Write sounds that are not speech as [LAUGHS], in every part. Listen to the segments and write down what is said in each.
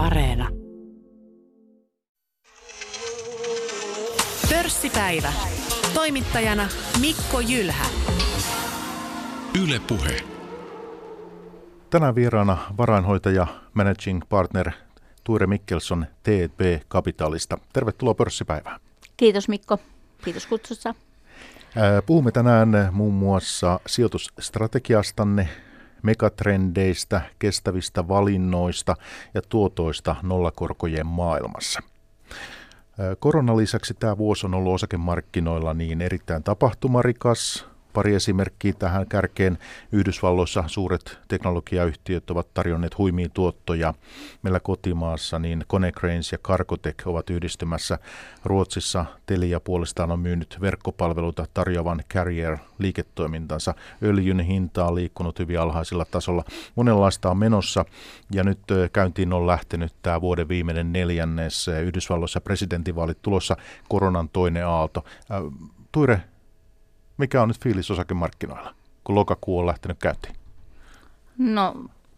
Areena. Pörssipäivä. Toimittajana Mikko Jylhä. Yle Puhe. Tänään vieraana varainhoitaja Managing Partner Tuure Mikkelson TB Kapitalista. Tervetuloa pörssipäivään. Kiitos Mikko. Kiitos kutsussa. Puhumme tänään muun muassa sijoitusstrategiastanne, megatrendeistä, kestävistä valinnoista ja tuotoista nollakorkojen maailmassa. Koronan lisäksi tämä vuosi on ollut osakemarkkinoilla niin erittäin tapahtumarikas, Pari esimerkkiä tähän kärkeen. Yhdysvalloissa suuret teknologiayhtiöt ovat tarjonneet huimia tuottoja. Meillä kotimaassa niin Konecranes ja Cargotec ovat yhdistymässä. Ruotsissa Telia puolestaan on myynyt verkkopalveluita tarjoavan Carrier-liiketoimintansa. Öljyn hinta on liikkunut hyvin alhaisella tasolla. Monenlaista on menossa ja nyt käyntiin on lähtenyt tämä vuoden viimeinen neljännes. Yhdysvalloissa presidentinvaalit tulossa koronan toinen aalto. Tuire, mikä on nyt fiilis osakemarkkinoilla, kun lokakuu on lähtenyt käyntiin? No,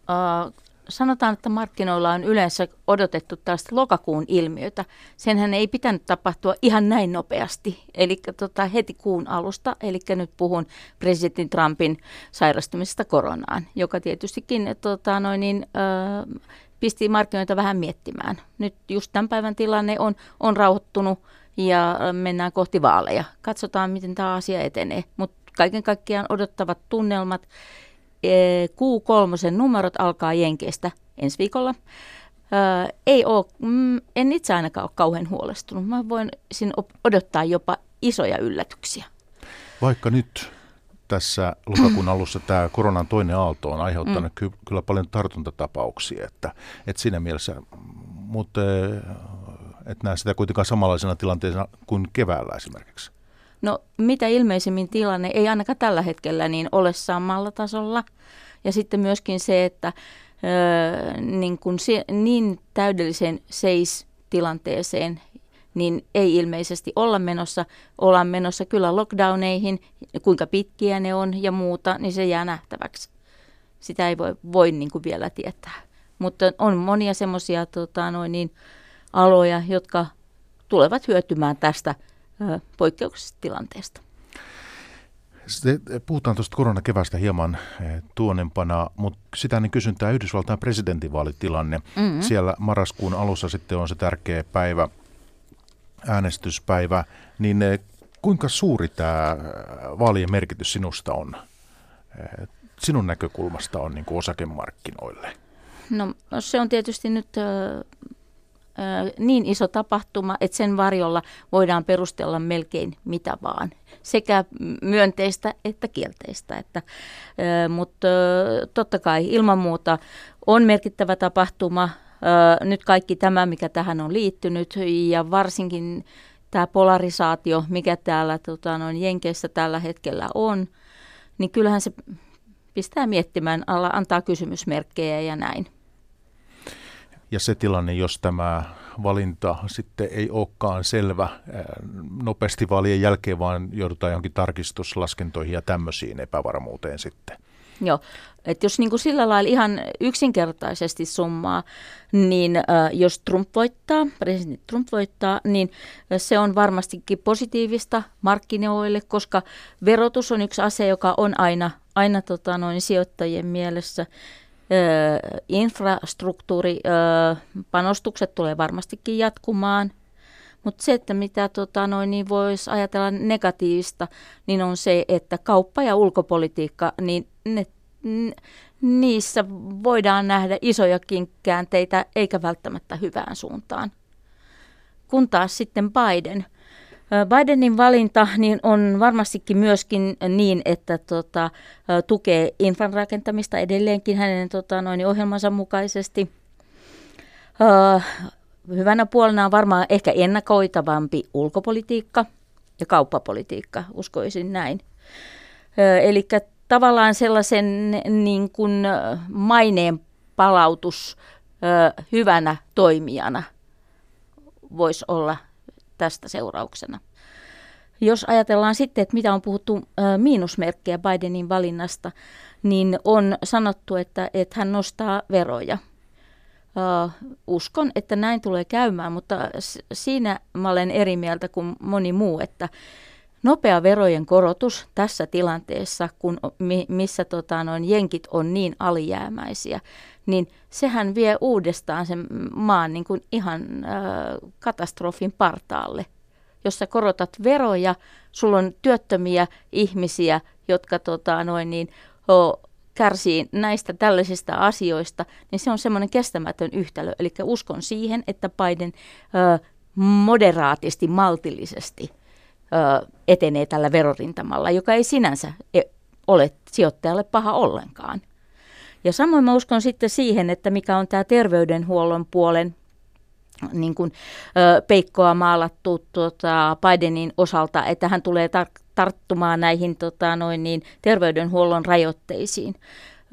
äh, sanotaan, että markkinoilla on yleensä odotettu tällaista lokakuun ilmiötä. Senhän ei pitänyt tapahtua ihan näin nopeasti, eli tota, heti kuun alusta. Eli nyt puhun presidentin Trumpin sairastumisesta koronaan, joka tietystikin tota, noin, niin, äh, pisti markkinoita vähän miettimään. Nyt just tämän päivän tilanne on, on rauhoittunut ja mennään kohti vaaleja. Katsotaan, miten tämä asia etenee. Mutta kaiken kaikkiaan odottavat tunnelmat. Q3 numerot alkaa Jenkeistä ensi viikolla. Ei ole, mm, en itse ainakaan ole kauhean huolestunut. Mä voin odottaa jopa isoja yllätyksiä. Vaikka nyt tässä lokakuun alussa tämä koronan toinen aalto on aiheuttanut mm. kyllä paljon tartuntatapauksia, että, että siinä mielessä, mutta et näe sitä kuitenkaan samanlaisena tilanteena kuin keväällä esimerkiksi? No mitä ilmeisimmin tilanne ei ainakaan tällä hetkellä niin ole samalla tasolla. Ja sitten myöskin se, että öö, niin, kun se, niin täydelliseen seis-tilanteeseen niin ei ilmeisesti olla menossa. Ollaan menossa kyllä lockdowneihin, kuinka pitkiä ne on ja muuta, niin se jää nähtäväksi. Sitä ei voi, voi niin kuin vielä tietää. Mutta on monia semmoisia tota, noin niin, aloja, jotka tulevat hyötymään tästä poikkeuksellisesta tilanteesta. Sitten puhutaan tuosta koronakevästä hieman tuonempana, mutta sitä niin kysyn tämä Yhdysvaltain presidentinvaalitilanne. Mm-hmm. Siellä marraskuun alussa sitten on se tärkeä päivä, äänestyspäivä, niin kuinka suuri tämä vaalien merkitys sinusta on, sinun näkökulmasta on niin kuin osakemarkkinoille? No se on tietysti nyt niin iso tapahtuma, että sen varjolla voidaan perustella melkein mitä vaan, sekä myönteistä että kielteistä. Että, mutta totta kai ilman muuta on merkittävä tapahtuma. Nyt kaikki tämä, mikä tähän on liittynyt ja varsinkin tämä polarisaatio, mikä täällä tota, noin Jenkeissä tällä hetkellä on, niin kyllähän se pistää miettimään, antaa kysymysmerkkejä ja näin. Ja se tilanne, jos tämä valinta sitten ei olekaan selvä nopeasti vaalien jälkeen, vaan joudutaan johonkin tarkistuslaskentoihin ja tämmöisiin epävarmuuteen sitten. Joo, että jos niin kuin sillä lailla ihan yksinkertaisesti summaa, niin äh, jos Trump voittaa, presidentti Trump voittaa, niin se on varmastikin positiivista markkinoille, koska verotus on yksi asia, joka on aina, aina tota, noin sijoittajien mielessä infrastruktuuripanostukset tulee varmastikin jatkumaan, mutta se, että mitä tota, niin voisi ajatella negatiivista, niin on se, että kauppa ja ulkopolitiikka, niin ne, niissä voidaan nähdä isojakin käänteitä, eikä välttämättä hyvään suuntaan. Kun taas sitten Biden – Bidenin valinta niin on varmastikin myöskin niin, että tota, tukee infran rakentamista edelleenkin hänen tota, noin, ohjelmansa mukaisesti. Hyvänä puolena on varmaan ehkä ennakoitavampi ulkopolitiikka ja kauppapolitiikka, uskoisin näin. Eli tavallaan sellaisen niin kuin maineen palautus hyvänä toimijana voisi olla tästä seurauksena. Jos ajatellaan sitten, että mitä on puhuttu miinusmerkkejä Bidenin valinnasta, niin on sanottu, että, että hän nostaa veroja. Uskon, että näin tulee käymään, mutta siinä mä olen eri mieltä kuin moni muu, että nopea verojen korotus tässä tilanteessa, kun, missä tota, noin jenkit on niin alijäämäisiä, niin sehän vie uudestaan sen maan niin kuin ihan äh, katastrofin partaalle. Jos sä korotat veroja, sulla on työttömiä ihmisiä, jotka tota, noin, niin, o, kärsii näistä tällaisista asioista, niin se on semmoinen kestämätön yhtälö. Eli uskon siihen, että Biden ö, moderaatisti, maltillisesti ö, etenee tällä verorintamalla, joka ei sinänsä e, ole sijoittajalle paha ollenkaan. Ja samoin mä uskon sitten siihen, että mikä on tämä terveydenhuollon puolen niin kuin, ö, peikkoa maalattu tota, Bidenin osalta, että hän tulee tar- tarttumaan näihin tota, noin niin, terveydenhuollon rajoitteisiin.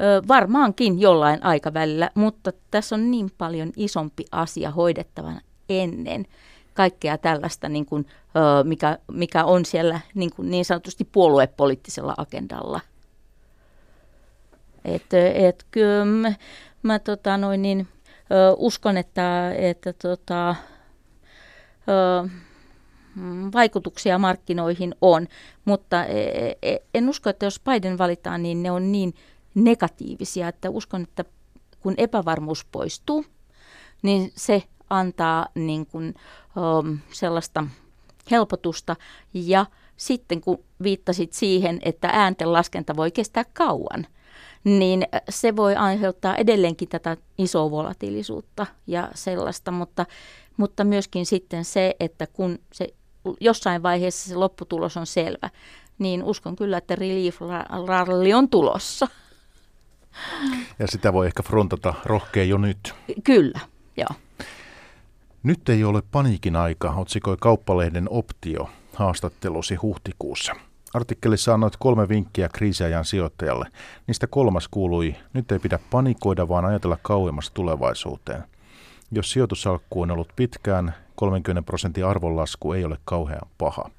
Ö, varmaankin jollain aikavälillä, mutta tässä on niin paljon isompi asia hoidettavana ennen kaikkea tällaista, niin, kuin, ö, mikä, mikä on siellä niin, kuin niin sanotusti puoluepoliittisella agendalla. Et, et, kyllä mä, mä tota, noin niin, ö, uskon, että, että tota, ö, vaikutuksia markkinoihin on, mutta e, e, en usko, että jos Biden valitaan, niin ne on niin negatiivisia, että uskon, että kun epävarmuus poistuu, niin se antaa niin kuin, sellaista helpotusta. Ja sitten kun viittasit siihen, että äänten laskenta voi kestää kauan, niin se voi aiheuttaa edelleenkin tätä isoa volatiilisuutta ja sellaista, mutta, mutta myöskin sitten se, että kun se jossain vaiheessa se lopputulos on selvä, niin uskon kyllä, että relief rally on tulossa. Ja sitä voi ehkä frontata rohkea jo nyt. Kyllä, joo. Nyt ei ole paniikin aika, otsikoi Kauppalehden Optio haastattelusi huhtikuussa. Artikkelissa annoit kolme vinkkiä kriisiajan sijoittajalle. Niistä kolmas kuului, nyt ei pidä panikoida, vaan ajatella kauemmas tulevaisuuteen. Jos sijoitusalkku on ollut pitkään, 30 prosentin arvonlasku ei ole kauhean paha.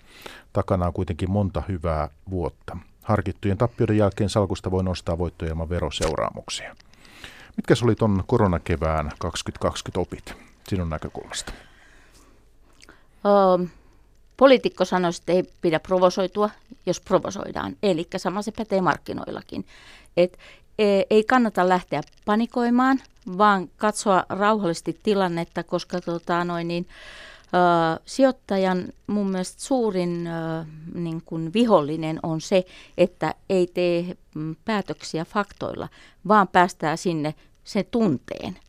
Takana on kuitenkin monta hyvää vuotta. Harkittujen tappioiden jälkeen salkusta voi nostaa voittoja ilman veroseuraamuksia. Mitkä oli tuon koronakevään 2020 opit sinun näkökulmasta? Um, poliitikko sanoi, että ei pidä provosoitua, jos provosoidaan. Eli sama se pätee markkinoillakin. Et e, ei kannata lähteä panikoimaan, vaan katsoa rauhallisesti tilannetta, koska tota, noin niin, ö, sijoittajan mun mielestä suurin ö, niin kuin vihollinen on se, että ei tee mm, päätöksiä faktoilla, vaan päästää sinne sen tunteen.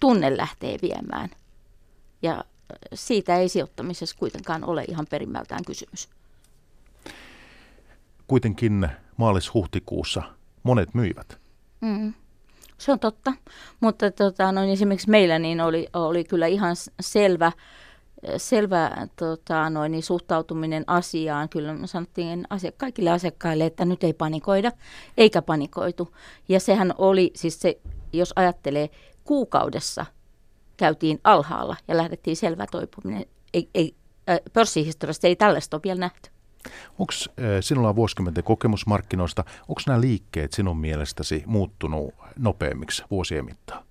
Tunne lähtee viemään. Ja siitä ei sijoittamisessa kuitenkaan ole ihan perimmältään kysymys. Kuitenkin maalis-huhtikuussa monet myivät. Mm. Se on totta, mutta tota, no, esimerkiksi meillä niin oli, oli kyllä ihan selvä, selvä tota, noin, niin suhtautuminen asiaan. Kyllä me sanottiin asia, kaikille asiakkaille, että nyt ei panikoida, eikä panikoitu. Ja sehän oli, siis se, jos ajattelee, kuukaudessa käytiin alhaalla ja lähdettiin selvä toipuminen. Ei, ei, pörssihistoriassa ei tällaista ole vielä nähty. Onko sinulla on vuosikymmenten kokemusmarkkinoista, onko nämä liikkeet sinun mielestäsi muuttunut nopeammiksi vuosien mittaan?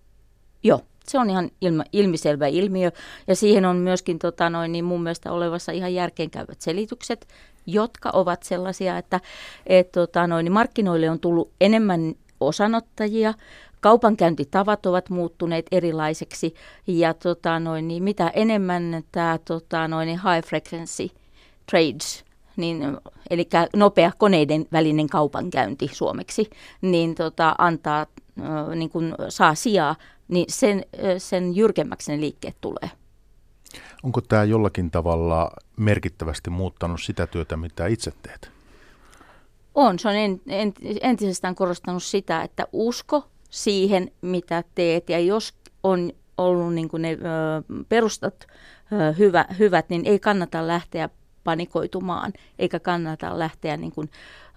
Joo, se on ihan ilma, ilmiselvä ilmiö ja siihen on myöskin tota, noin, niin mun mielestä olevassa ihan järkeenkäyvät selitykset, jotka ovat sellaisia, että et, tota, noin, niin markkinoille on tullut enemmän osanottajia, kaupankäyntitavat ovat muuttuneet erilaiseksi ja tota, noin, niin mitä enemmän tämä tota, noin, high frequency trades niin, eli nopea koneiden välinen kaupankäynti suomeksi, niin tota, antaa, niin kun saa sijaa, niin sen, sen jyrkemmäksi ne liikkeet tulee. Onko tämä jollakin tavalla merkittävästi muuttanut sitä työtä, mitä itse teet? On, se on en, en, entisestään korostanut sitä, että usko siihen, mitä teet, ja jos on ollut niin ne ö, perustat ö, hyvä, hyvät, niin ei kannata lähteä panikoitumaan, eikä kannata lähteä niin kuin,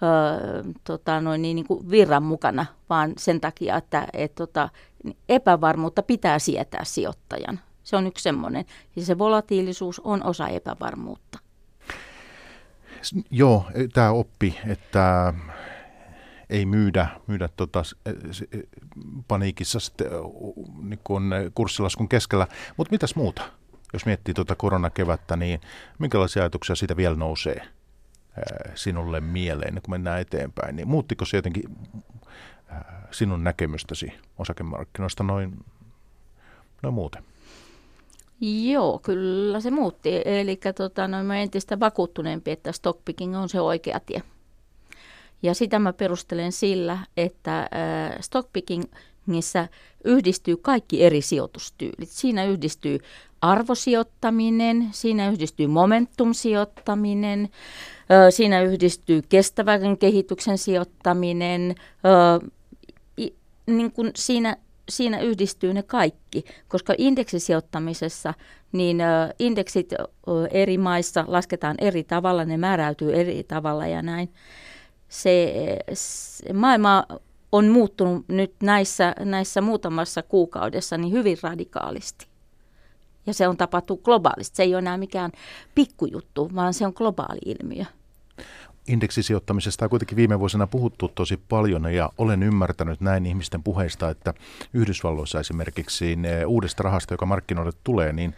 ö, tota, noin, niin, niin kuin virran mukana, vaan sen takia, että et, tota, epävarmuutta pitää sietää sijoittajan. Se on yksi semmoinen. Ja se volatiilisuus on osa epävarmuutta. Joo, tämä oppi, että ei myydä, myydä tota, paniikissa sitten, niin kuin kurssilaskun keskellä. Mutta mitäs muuta? Jos miettii tuota koronakevättä, niin minkälaisia ajatuksia siitä vielä nousee sinulle mieleen, kun mennään eteenpäin? Niin muuttiko se jotenkin sinun näkemystäsi osakemarkkinoista noin, noin muuten? Joo, kyllä se muutti. Eli tota, no, mä entistä vakuuttuneempi, että stockpicking on se oikea tie. Ja sitä mä perustelen sillä, että äh, stockpickingissä yhdistyy kaikki eri sijoitustyylit. Siinä yhdistyy arvosijoittaminen, siinä yhdistyy momentum-sijoittaminen, äh, siinä yhdistyy kestävän kehityksen sijoittaminen, äh, niin kun siinä siinä yhdistyy ne kaikki, koska indeksisijoittamisessa niin indeksit eri maissa lasketaan eri tavalla, ne määräytyy eri tavalla ja näin. Se, se maailma on muuttunut nyt näissä, näissä muutamassa kuukaudessa niin hyvin radikaalisti. Ja se on tapahtunut globaalisti. Se ei ole enää mikään pikkujuttu, vaan se on globaali ilmiö indeksisijoittamisesta on kuitenkin viime vuosina puhuttu tosi paljon ja olen ymmärtänyt näin ihmisten puheista, että Yhdysvalloissa esimerkiksi uudesta rahasta, joka markkinoille tulee, niin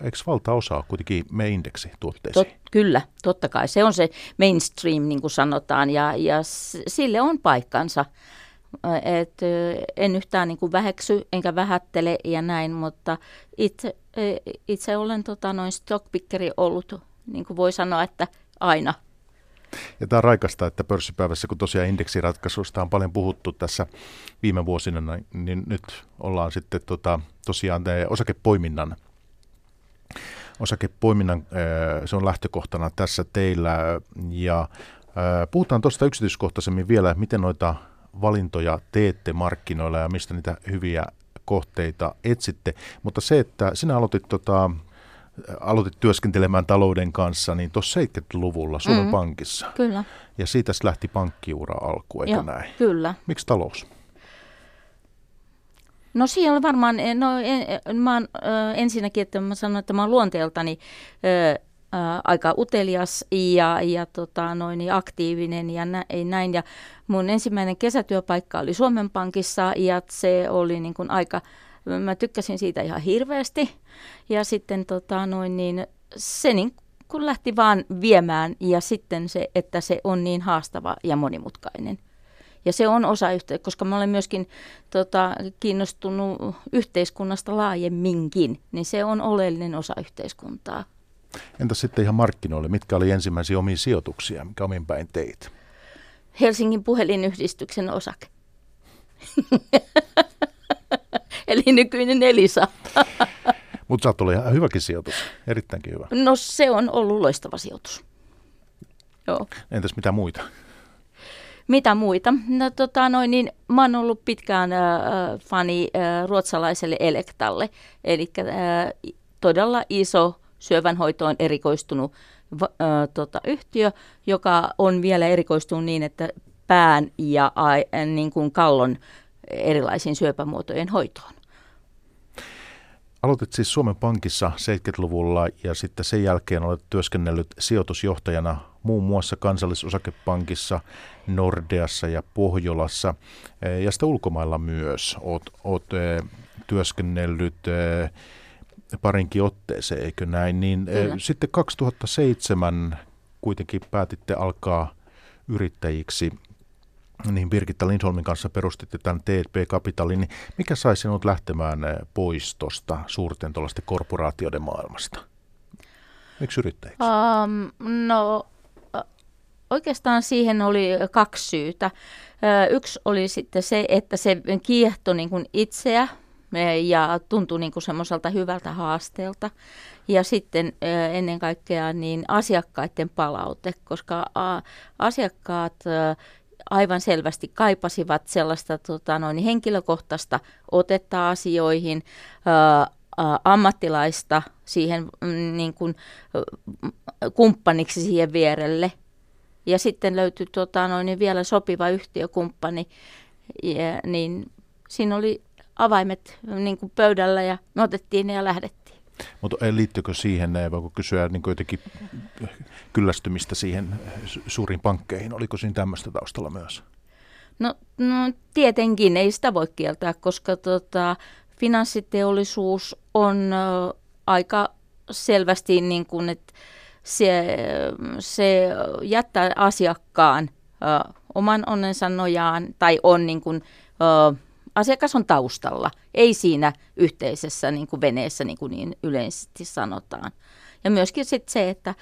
eikö valtaosa kuitenkin me indeksituotteisiin? Tot, kyllä, totta kai. Se on se mainstream, niin kuin sanotaan, ja, ja sille on paikkansa. Et, en yhtään niin kuin väheksy enkä vähättele ja näin, mutta itse, itse olen tota, noin stockpickeri ollut, niin kuin voi sanoa, että aina – ja tämä on raikasta, että pörssipäivässä, kun tosiaan indeksiratkaisusta on paljon puhuttu tässä viime vuosina, niin nyt ollaan sitten tota, tosiaan osakepoiminnan osakepoiminnan, se on lähtökohtana tässä teillä. Ja puhutaan tuosta yksityiskohtaisemmin vielä, miten noita valintoja teette markkinoilla ja mistä niitä hyviä kohteita etsitte. Mutta se, että sinä aloitit tota, aloitit työskentelemään talouden kanssa, niin tuossa 70-luvulla Suomen mm, Pankissa. Kyllä. Ja siitä lähti pankkiura alku, eikö Joo, näin? Kyllä. Miksi talous? No siinä on varmaan, no en, mä oon, ensinnäkin, että mä sanon, että mä oon luonteeltani ö, ö, aika utelias ja, ja tota, noin, niin aktiivinen ja nä, näin. Ja mun ensimmäinen kesätyöpaikka oli Suomen Pankissa ja se oli niin kuin aika Mä tykkäsin siitä ihan hirveästi. Ja sitten tota, noin, niin, se niin kun lähti vaan viemään ja sitten se, että se on niin haastava ja monimutkainen. Ja se on osa yhteyttä, koska mä olen myöskin tota, kiinnostunut yhteiskunnasta laajemminkin, niin se on oleellinen osa yhteiskuntaa. Entä sitten ihan markkinoille? Mitkä oli ensimmäisiä omia sijoituksia? Mikä omin päin teit? Helsingin puhelinyhdistyksen osake. [LAUGHS] eli nykyinen Elisa. Mutta saat ihan hyväkin sijoitus, erittäinkin hyvä. No se on ollut loistava sijoitus. Joo. Entäs mitä muita? Mitä muita? No, tota, noin, niin, mä oon ollut pitkään äh, fani äh, ruotsalaiselle Elektalle, eli äh, todella iso syövänhoitoon erikoistunut äh, tota, yhtiö, joka on vielä erikoistunut niin, että pään ja äh, niin kuin kallon erilaisiin syöpämuotojen hoitoon. Aloitit siis Suomen Pankissa 70-luvulla ja sitten sen jälkeen olet työskennellyt sijoitusjohtajana muun muassa kansallisosakepankissa, Nordeassa ja Pohjolassa ja sitten ulkomailla myös. Olet, olet työskennellyt parinkin otteeseen, eikö näin? Niin Kyllä. sitten 2007 kuitenkin päätitte alkaa yrittäjiksi niin Birgitta Lindholmin kanssa perustitte tämän TP Capitalin, niin mikä sai sinut lähtemään eh, pois tuosta suurten korporaatioiden maailmasta? Miksi yrittäjiksi? Um, no oikeastaan siihen oli kaksi syytä. Yksi oli sitten se, että se kiehtoi niin kuin itseä ja tuntui niin kuin semmoiselta hyvältä haasteelta. Ja sitten ennen kaikkea niin asiakkaiden palaute, koska asiakkaat aivan selvästi kaipasivat sellaista tota, noin, henkilökohtaista otetta asioihin, ää, ammattilaista siihen mm, niin kuin, kumppaniksi siihen vierelle. Ja sitten löytyi tota, noin, vielä sopiva yhtiökumppani, ja, niin siinä oli avaimet niin kuin pöydällä ja me otettiin ne ja lähdettiin. Mutta liittyykö siihen, voiko kysyä niin jotenkin kyllästymistä siihen suuriin pankkeihin? Oliko siinä tämmöistä taustalla myös? No, no tietenkin ei sitä voi kieltää, koska tota, finanssiteollisuus on ö, aika selvästi niin kuin, että se, se jättää asiakkaan ö, oman onnensa nojaan tai on niin kuin, ö, asiakas on taustalla, ei siinä yhteisessä niin kuin veneessä, niin kuin niin yleisesti sanotaan. Ja myöskin sit se, että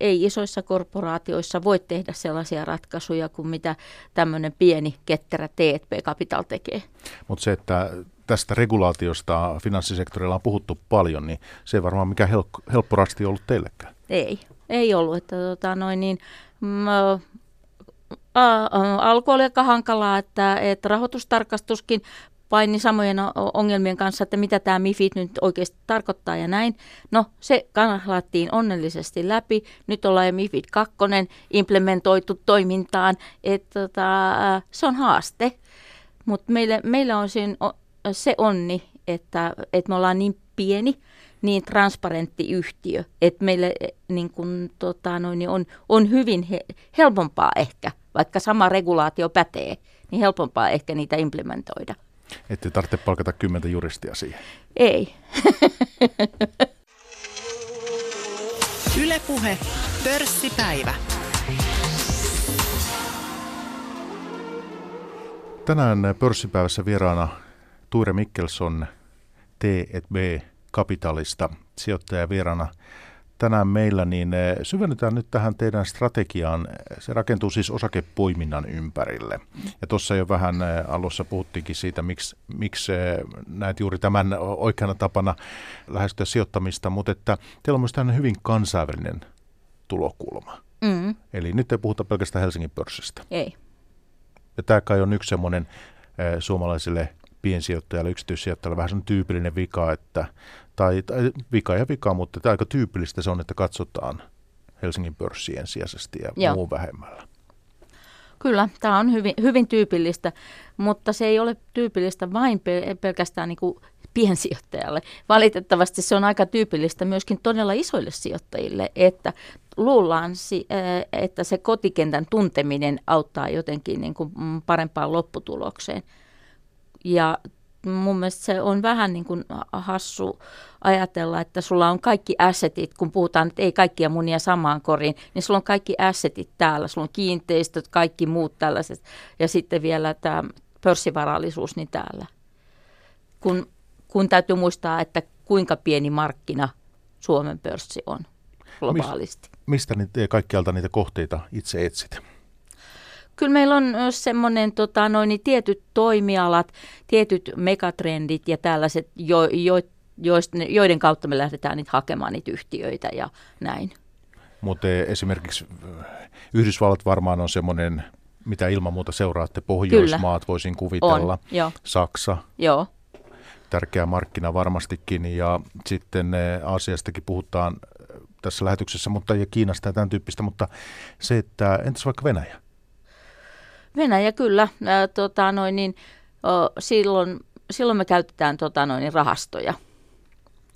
ei isoissa korporaatioissa voi tehdä sellaisia ratkaisuja kuin mitä tämmöinen pieni ketterä T&P Capital tekee. Mutta se, että tästä regulaatiosta finanssisektorilla on puhuttu paljon, niin se ei varmaan mikä help- helppo rasti ollut teillekään. Ei, ei ollut. Että, tota, noin niin, alku oli aika hankalaa, että, että rahoitustarkastuskin paini samojen ongelmien kanssa, että mitä tämä MIFID nyt oikeasti tarkoittaa ja näin. No, se kannattiin onnellisesti läpi. Nyt ollaan jo MIFID 2 implementoitu toimintaan. että tota, se on haaste, mutta meille on siinä se onni, että, että me ollaan niin pieni, niin transparentti yhtiö, että meille niin kun, tota, noin, niin on, on hyvin he, helpompaa ehkä, vaikka sama regulaatio pätee, niin helpompaa ehkä niitä implementoida. Ette tarvitse palkata kymmentä juristia siihen. Ei. [LAUGHS] Ylepuhe pörssipäivä. Tänään pörssipäivässä vieraana Tuure Mikkelson T&B Kapitalista sijoittaja vieraana tänään meillä, niin eh, syvennytään nyt tähän teidän strategiaan. Se rakentuu siis osakepoiminnan ympärille. Ja tuossa jo vähän eh, alussa puhuttiinkin siitä, miksi, miksi eh, näet juuri tämän oikeana tapana lähestyä sijoittamista, mutta että teillä on myös tämmöinen hyvin kansainvälinen tulokulma. Mm. Eli nyt ei puhuta pelkästään Helsingin pörssistä. Ei. Ja tämä kai on yksi semmoinen suomalaisille piensijoittajalle, yksityissijoittajalle vähän tyypillinen vika, että, tai, tai vika ja vika, mutta tämä aika tyypillistä se on, että katsotaan Helsingin pörssiä ensisijaisesti ja Joo. muu vähemmällä. Kyllä, tämä on hyvin, hyvin tyypillistä, mutta se ei ole tyypillistä vain pelkästään niin kuin piensijoittajalle. Valitettavasti se on aika tyypillistä myöskin todella isoille sijoittajille, että luullaan, että se kotikentän tunteminen auttaa jotenkin niin kuin parempaan lopputulokseen. Ja mun mielestä se on vähän niin kuin hassu ajatella, että sulla on kaikki assetit, kun puhutaan, että ei kaikkia munia samaan koriin, niin sulla on kaikki assetit täällä, sulla on kiinteistöt, kaikki muut tällaiset, ja sitten vielä tämä pörssivarallisuus niin täällä. Kun, kun täytyy muistaa, että kuinka pieni markkina Suomen pörssi on globaalisti. Mistä niitä, kaikkialta niitä kohteita itse etsit? Kyllä meillä on semmoinen tota, noin, niin tietyt toimialat, tietyt megatrendit ja tällaiset, jo, jo, joiden kautta me lähdetään niitä hakemaan niitä yhtiöitä ja näin. Mutta esimerkiksi Yhdysvallat varmaan on semmoinen, mitä ilman muuta seuraatte, Pohjoismaat Kyllä. voisin kuvitella, on, jo. Saksa. Joo. Tärkeä markkina varmastikin ja sitten Aasiastakin puhutaan tässä lähetyksessä, mutta ja Kiinasta ja tämän tyyppistä, mutta se, että entäs vaikka Venäjä? Venäjä kyllä, ää, tota, noin, niin, o, silloin, silloin me käytetään tota, noin, rahastoja,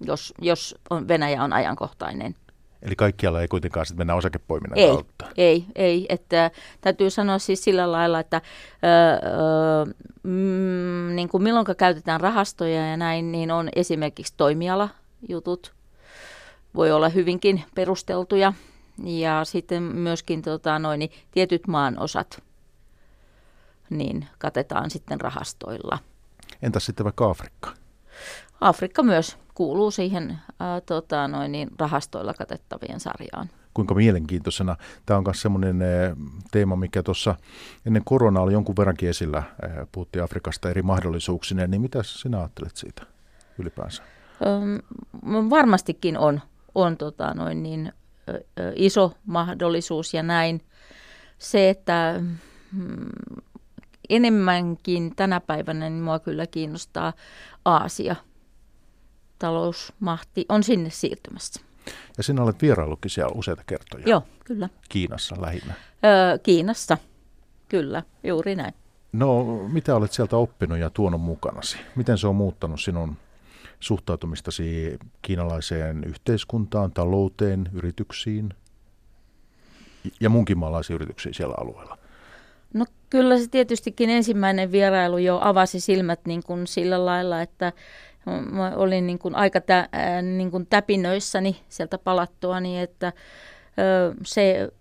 jos, jos on, Venäjä on ajankohtainen. Eli kaikkialla ei kuitenkaan sitten mennä osakepoiminnan ei, kautta? Ei, ei. Että, täytyy sanoa siis sillä lailla, että öö, mm, niin kuin milloin käytetään rahastoja ja näin, niin on esimerkiksi toimialajutut. Voi olla hyvinkin perusteltuja. Ja sitten myöskin tota, noin, niin tietyt maan osat niin katetaan sitten rahastoilla. Entäs sitten vaikka Afrikka? Afrikka myös kuuluu siihen ää, tota, noin niin, rahastoilla katettavien sarjaan. Kuinka mielenkiintoisena. Tämä on myös semmoinen teema, mikä tuossa ennen koronaa oli jonkun verrankin esillä. Puhuttiin Afrikasta eri mahdollisuuksineen, niin mitä sinä ajattelet siitä ylipäänsä? Öm, varmastikin on, on tota, noin niin, ö, iso mahdollisuus ja näin. Se, että mm, enemmänkin tänä päivänä niin mua kyllä kiinnostaa Aasia. Talousmahti on sinne siirtymässä. Ja sinä olet vieraillutkin siellä useita kertoja. Joo, kyllä. Kiinassa lähinnä. Öö, Kiinassa, kyllä, juuri näin. No, mitä olet sieltä oppinut ja tuonut mukanasi? Miten se on muuttanut sinun suhtautumistasi kiinalaiseen yhteiskuntaan, talouteen, yrityksiin ja muunkin maalaisiin yrityksiin siellä alueella? No kyllä se tietystikin ensimmäinen vierailu jo avasi silmät niin kuin sillä lailla, että mä olin niin kuin aika tä, niin kuin täpinöissäni sieltä palattua, niin että se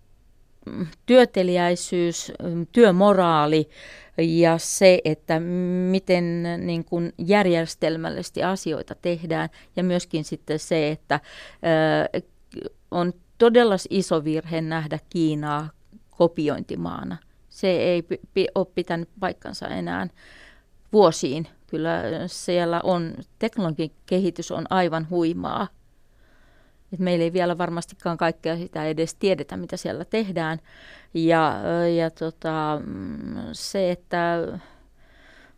mm, työteliäisyys, mm, työmoraali ja se, että miten niin kuin järjestelmällisesti asioita tehdään ja myöskin sitten se, että on todella iso virhe nähdä Kiinaa kopiointimaana. Se ei ole pitänyt paikkansa enää vuosiin. Kyllä siellä on, teknologian kehitys on aivan huimaa. Et meillä ei vielä varmastikaan kaikkea sitä edes tiedetä, mitä siellä tehdään. Ja, ja tota, se, että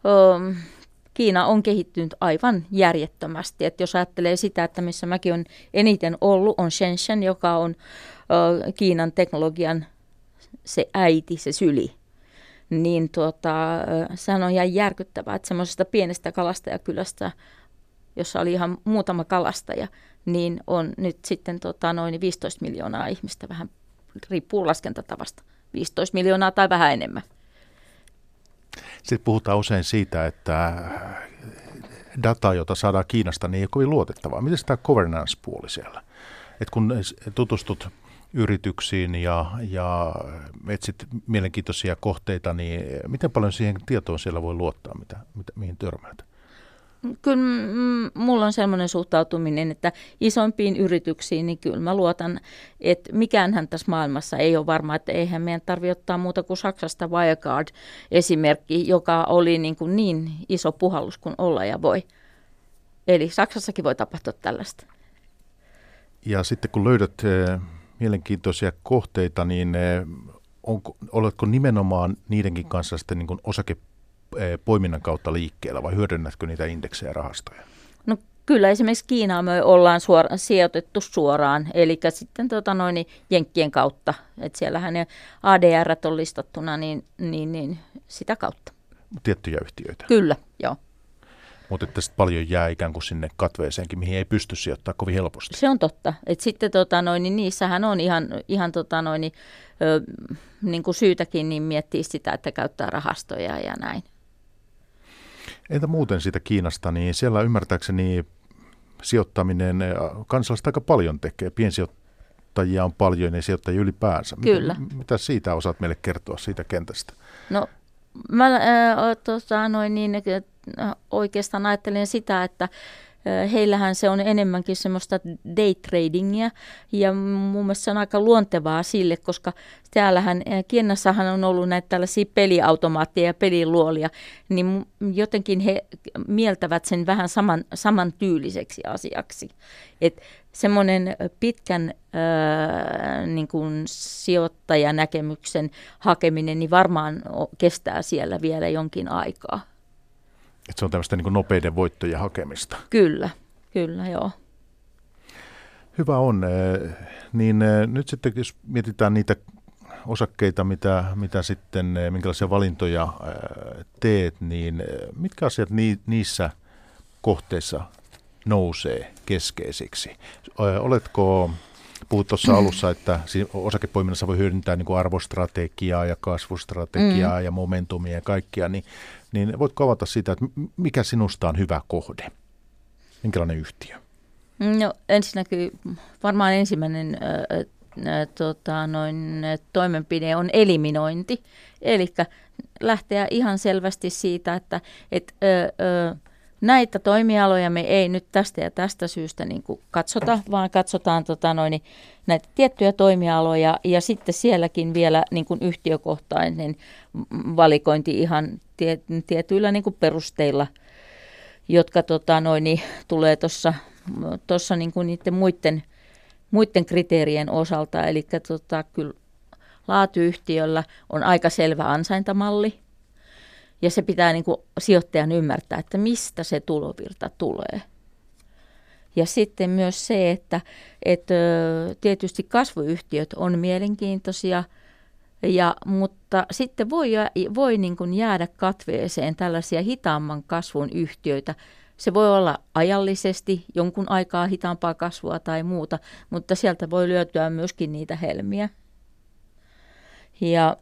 um, Kiina on kehittynyt aivan järjettömästi. Et jos ajattelee sitä, että missä mäkin olen eniten ollut, on Shenzhen, joka on uh, Kiinan teknologian se äiti, se syli. Niin tuota, sehän on ihan järkyttävää, että semmoisesta pienestä kalastajakylästä, jossa oli ihan muutama kalastaja, niin on nyt sitten tota, noin 15 miljoonaa ihmistä, vähän riippuu laskentatavasta. 15 miljoonaa tai vähän enemmän. Sitten puhutaan usein siitä, että data, jota saadaan Kiinasta, niin ei ole kovin luotettavaa. Miten tämä governance-puoli siellä? Et kun tutustut yrityksiin ja, ja etsit mielenkiintoisia kohteita, niin miten paljon siihen tietoon siellä voi luottaa, mitä, mitä, mihin törmäät? Kyllä mulla on sellainen suhtautuminen, että isompiin yrityksiin, niin kyllä mä luotan, että mikäänhän tässä maailmassa ei ole varma, että eihän meidän tarvitse ottaa muuta kuin Saksasta Wirecard-esimerkki, joka oli niin, kuin niin iso puhallus kuin olla ja voi. Eli Saksassakin voi tapahtua tällaista. Ja sitten kun löydät eh, mielenkiintoisia kohteita, niin eh, onko, oletko nimenomaan niidenkin kanssa sitten niin kuin osake Eh, kautta liikkeellä vai hyödynnätkö niitä indeksejä ja rahastoja? No kyllä esimerkiksi Kiinaa me ollaan suora, sijoitettu suoraan, eli sitten tota noin, niin Jenkkien kautta, että siellähän ne ADR on listattuna, niin, niin, niin sitä kautta. Tiettyjä yhtiöitä? Kyllä, joo. Mutta että paljon jää ikään kuin sinne katveeseenkin, mihin ei pysty sijoittamaan kovin helposti. Se on totta. Et sitten tota noin, niin niissähän on ihan, ihan tota noin, niin, ö, niin kuin syytäkin niin miettiä sitä, että käyttää rahastoja ja näin. Entä muuten siitä Kiinasta, niin siellä ymmärtääkseni sijoittaminen, kansalaiset aika paljon tekee, piensijoittajia on paljon ja sijoittajia ylipäänsä. Kyllä. Mitä, mitä siitä osaat meille kertoa siitä kentästä? No mä äh, tota, noin niin, äh, oikeastaan ajattelen sitä, että heillähän se on enemmänkin semmoista day tradingia ja mun mielestä se on aika luontevaa sille, koska täällähän Kiennassahan on ollut näitä tällaisia peliautomaatteja ja peliluolia, niin jotenkin he mieltävät sen vähän saman, saman tyyliseksi asiaksi. Et semmoinen pitkän ää, niin kuin sijoittajanäkemyksen hakeminen niin varmaan kestää siellä vielä jonkin aikaa. Että se on tämmöistä niin nopeiden voittojen hakemista. Kyllä, kyllä joo. Hyvä on. Niin nyt sitten jos mietitään niitä osakkeita, mitä, mitä sitten, minkälaisia valintoja teet, niin mitkä asiat niissä kohteissa nousee keskeisiksi? Oletko, puhut tuossa alussa, että osakepoiminnassa voi hyödyntää niin kuin arvostrategiaa ja kasvustrategiaa mm. ja momentumia ja kaikkia, niin niin voitko avata sitä, että mikä sinusta on hyvä kohde? Minkälainen yhtiö? No ensinnäkin varmaan ensimmäinen äh, tota, noin, toimenpide on eliminointi. Eli lähteä ihan selvästi siitä, että et, äh, äh, näitä toimialoja me ei nyt tästä ja tästä syystä niin kuin katsota, vaan katsotaan tota noin, näitä tiettyjä toimialoja ja sitten sielläkin vielä niin kuin yhtiökohtainen valikointi ihan tie, tietyillä niin kuin perusteilla, jotka tota noin, tulee tuossa tossa niin niiden muiden, muiden kriteerien osalta. Eli tota, kyllä laatuyhtiöllä on aika selvä ansaintamalli, ja se pitää niin kuin sijoittajan ymmärtää, että mistä se tulovirta tulee. Ja sitten myös se, että, että tietysti kasvuyhtiöt on mielenkiintoisia, ja, mutta sitten voi, voi niin kuin jäädä katveeseen tällaisia hitaamman kasvun yhtiöitä. Se voi olla ajallisesti jonkun aikaa hitaampaa kasvua tai muuta, mutta sieltä voi löytyä myöskin niitä helmiä. Ja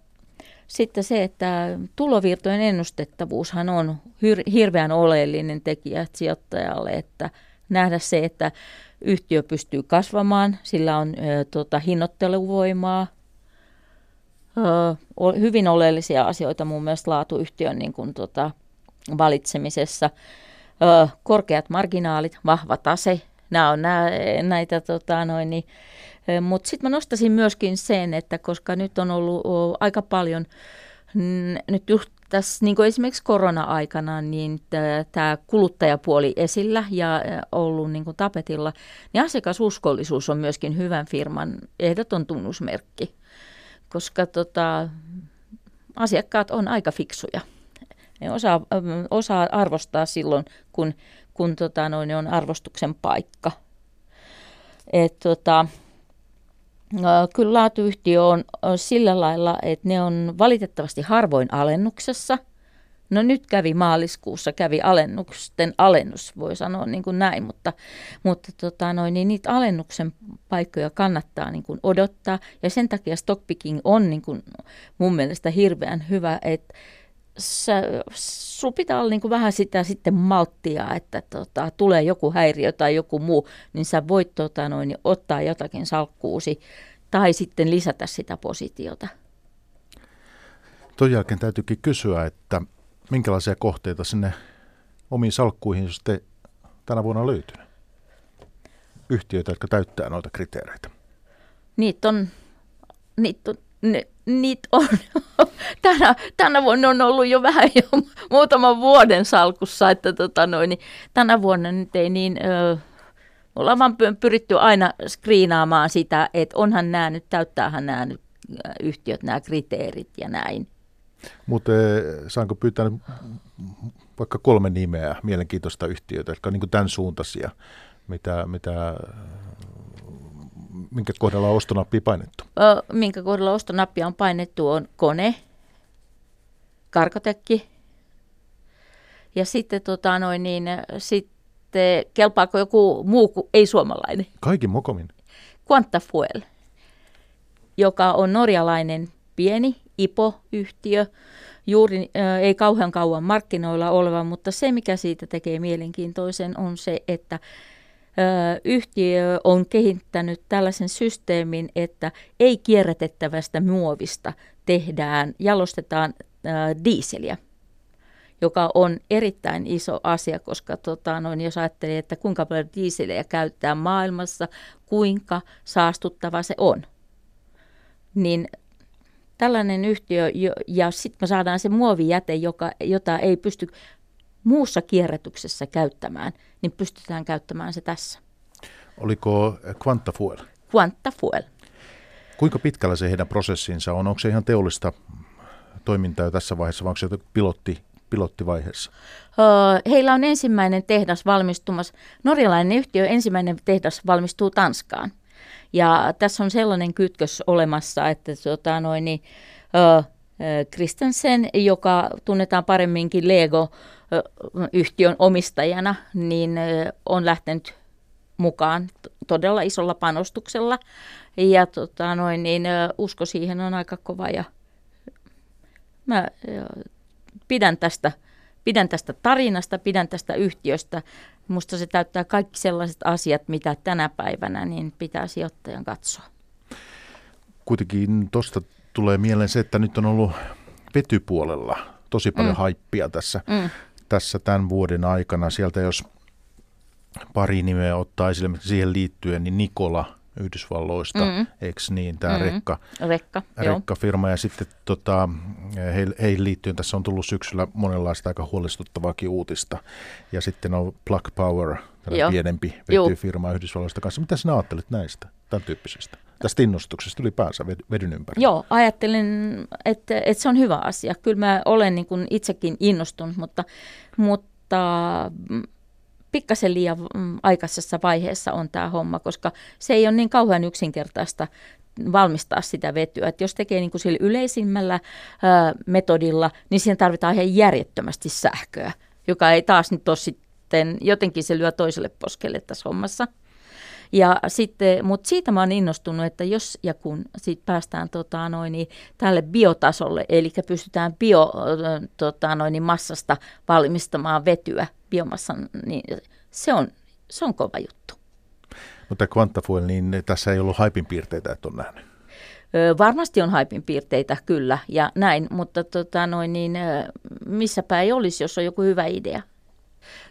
sitten se, että tulovirtojen ennustettavuushan on hir- hirveän oleellinen tekijä sijoittajalle, että nähdä se, että yhtiö pystyy kasvamaan, sillä on ö, tota, hinnoitteluvoimaa, ö, hyvin oleellisia asioita mun mielestä laatuyhtiön niin kuin, tota, valitsemisessa. Ö, korkeat marginaalit, vahva tase, nämä on nää, näitä tota, noin, niin, mutta sitten mä nostasin myöskin sen, että koska nyt on ollut aika paljon, nyt just tässä niin kuin esimerkiksi korona-aikana, niin tämä kuluttajapuoli esillä ja ollut niin kuin tapetilla, niin asiakasuskollisuus on myöskin hyvän firman ehdoton tunnusmerkki, koska tota, asiakkaat on aika fiksuja. Ne osaa, osaa arvostaa silloin, kun, kun tota, noin, on arvostuksen paikka. Et, tota, Kyllä laatuyhtiö on sillä lailla, että ne on valitettavasti harvoin alennuksessa. No nyt kävi maaliskuussa, kävi alennusten alennus, voi sanoa niin kuin näin, mutta, mutta tota noin, niin niitä alennuksen paikkoja kannattaa niin kuin odottaa. Ja sen takia stockpicking on niin kuin mun mielestä hirveän hyvä, että sulla pitää olla niin kuin vähän sitä sitten malttia, että tota, tulee joku häiriö tai joku muu, niin sä voit tota, noin, ottaa jotakin salkkuusi tai sitten lisätä sitä positiota. Tuon jälkeen täytyykin kysyä, että minkälaisia kohteita sinne omiin salkkuihin sitten tänä vuonna on löytynyt? Yhtiöitä, jotka täyttää noita kriteereitä. Niitä on, niitä on, ne, niitä on. [LAUGHS] tänä, tänä vuonna on ollut jo vähän jo [LAUGHS] muutaman vuoden salkussa, että tota noin, niin tänä vuonna nyt ei niin... Ö, ollaan vaan pyritty aina skriinaamaan sitä, että onhan nämä nyt, täyttäähän nämä nyt yhtiöt nämä kriteerit ja näin. Mutta saanko pyytää vaikka kolme nimeä mielenkiintoista yhtiöitä, jotka on niin tämän suuntaisia, mitä, mitä minkä kohdalla on ostonappi painettu? Ö, minkä kohdalla ostonappia on painettu on kone, karkotekki ja sitten, tota noin, niin, sitten kelpaako joku muu kuin ei-suomalainen? Kaikin mokomin. Quantafuel, joka on norjalainen pieni IPO-yhtiö, juuri äh, ei kauhean kauan markkinoilla oleva, mutta se mikä siitä tekee mielenkiintoisen on se, että yhtiö on kehittänyt tällaisen systeemin, että ei kierrätettävästä muovista tehdään, jalostetaan diiseliä joka on erittäin iso asia, koska tota, noin, jos ajattelee, että kuinka paljon diiseliä käytetään maailmassa, kuinka saastuttava se on, niin tällainen yhtiö, ja sitten me saadaan se muovijäte, joka, jota ei pysty muussa kierrätyksessä käyttämään, niin pystytään käyttämään se tässä. Oliko Quantafuel? Quantafuel. Kuinka pitkällä se heidän prosessinsa on? Onko se ihan teollista toimintaa jo tässä vaiheessa vai onko se pilotti, pilottivaiheessa? Heillä on ensimmäinen tehdas valmistumassa. Norjalainen yhtiö, ensimmäinen tehdas valmistuu Tanskaan. Ja tässä on sellainen kytkös olemassa, että tota noin, niin, Kristensen, joka tunnetaan paremminkin Lego-yhtiön omistajana, niin on lähtenyt mukaan todella isolla panostuksella. Ja tota, noin, niin, usko siihen on aika kova ja mä pidän tästä, pidän tästä tarinasta, pidän tästä yhtiöstä. Musta se täyttää kaikki sellaiset asiat, mitä tänä päivänä niin pitää sijoittajan katsoa. Kuitenkin tuosta tulee mieleen se, että nyt on ollut vetypuolella tosi paljon mm. haippia tässä, mm. Tässä tämän vuoden aikana. Sieltä jos pari nimeä ottaa esille siihen liittyen, niin Nikola Yhdysvalloista, mm. eikö niin, tämä mm. rekka, rekka, rekkafirma. Ja sitten tota, he, heihin liittyen tässä on tullut syksyllä monenlaista aika huolestuttavaakin uutista. Ja sitten on Plug Power, tällainen pienempi vetyfirma Yhdysvalloista kanssa. Mitä sinä ajattelet näistä, tämän tyyppisistä? Tästä innostuksesta ylipäänsä vedyn ympärillä? Joo, ajattelen, että, että se on hyvä asia. Kyllä mä olen niin kuin itsekin innostunut, mutta, mutta mm, pikkasen liian mm, aikaisessa vaiheessa on tämä homma, koska se ei ole niin kauhean yksinkertaista valmistaa sitä vetyä. Et jos tekee niin kuin sillä yleisimmällä ää, metodilla, niin siihen tarvitaan ihan järjettömästi sähköä, joka ei taas nyt ole sitten, jotenkin se lyö toiselle poskelle tässä hommassa. Ja sitten, mutta siitä mä oon innostunut, että jos ja kun sit päästään tota, noin, niin, tälle biotasolle, eli pystytään bio, tota, noin, niin massasta valmistamaan vetyä biomassan, niin se on, se on kova juttu. Mutta Quantafuel, niin tässä ei ollut haipin piirteitä, että on nähnyt. Varmasti on haipin piirteitä, kyllä, ja näin, mutta tota, noin, niin, missäpä ei olisi, jos on joku hyvä idea.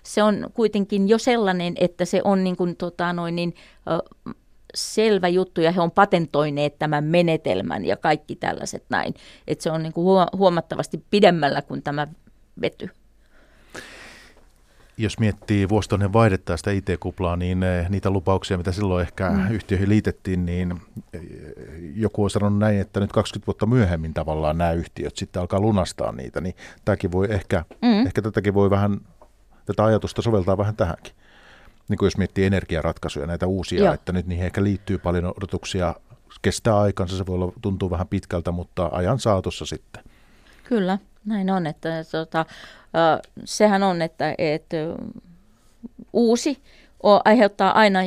Se on kuitenkin jo sellainen, että se on niin kuin, tota, noin, niin, ö, selvä juttu, ja he on patentoineet tämän menetelmän ja kaikki tällaiset näin. Että se on niin kuin huomattavasti pidemmällä kuin tämä vety jos miettii vuosituhannen vaihdetta sitä IT-kuplaa, niin eh, niitä lupauksia, mitä silloin ehkä mm. yhtiöihin liitettiin, niin eh, joku on sanonut näin, että nyt 20 vuotta myöhemmin tavallaan nämä yhtiöt sitten alkaa lunastaa niitä, niin tämäkin voi ehkä, mm. ehkä tätäkin voi vähän, tätä ajatusta soveltaa vähän tähänkin. Niin kuin jos miettii energiaratkaisuja, näitä uusia, Joo. että nyt niihin ehkä liittyy paljon odotuksia, kestää aikansa, se voi olla, tuntuu vähän pitkältä, mutta ajan saatossa sitten. Kyllä, näin on, että tota, sehän on, että, että uusi aiheuttaa aina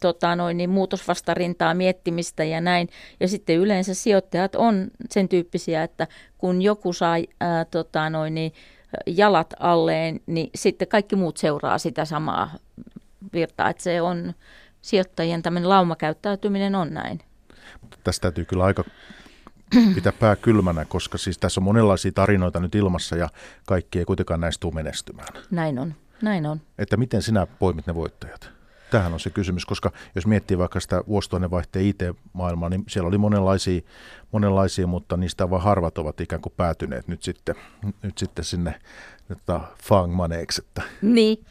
tota, noin, niin muutosvastarintaa, miettimistä ja näin. Ja sitten yleensä sijoittajat on sen tyyppisiä, että kun joku saa ää, tota, noin, niin, jalat alleen, niin sitten kaikki muut seuraa sitä samaa virtaa. Että se on sijoittajien tämmöinen laumakäyttäytyminen on näin. Tästä täytyy kyllä aika [CLEARS THROAT] pitää pää kylmänä, koska siis tässä on monenlaisia tarinoita nyt ilmassa ja kaikki ei kuitenkaan näistä tule menestymään. Näin on, näin on. Että miten sinä poimit ne voittajat? Tähän on se kysymys, koska jos miettii vaikka sitä vuosituhannen vaihteen IT-maailmaa, niin siellä oli monenlaisia, monenlaisia, mutta niistä vain harvat ovat ikään kuin päätyneet nyt sitten, nyt sitten sinne että fangmaneeksi. Niin,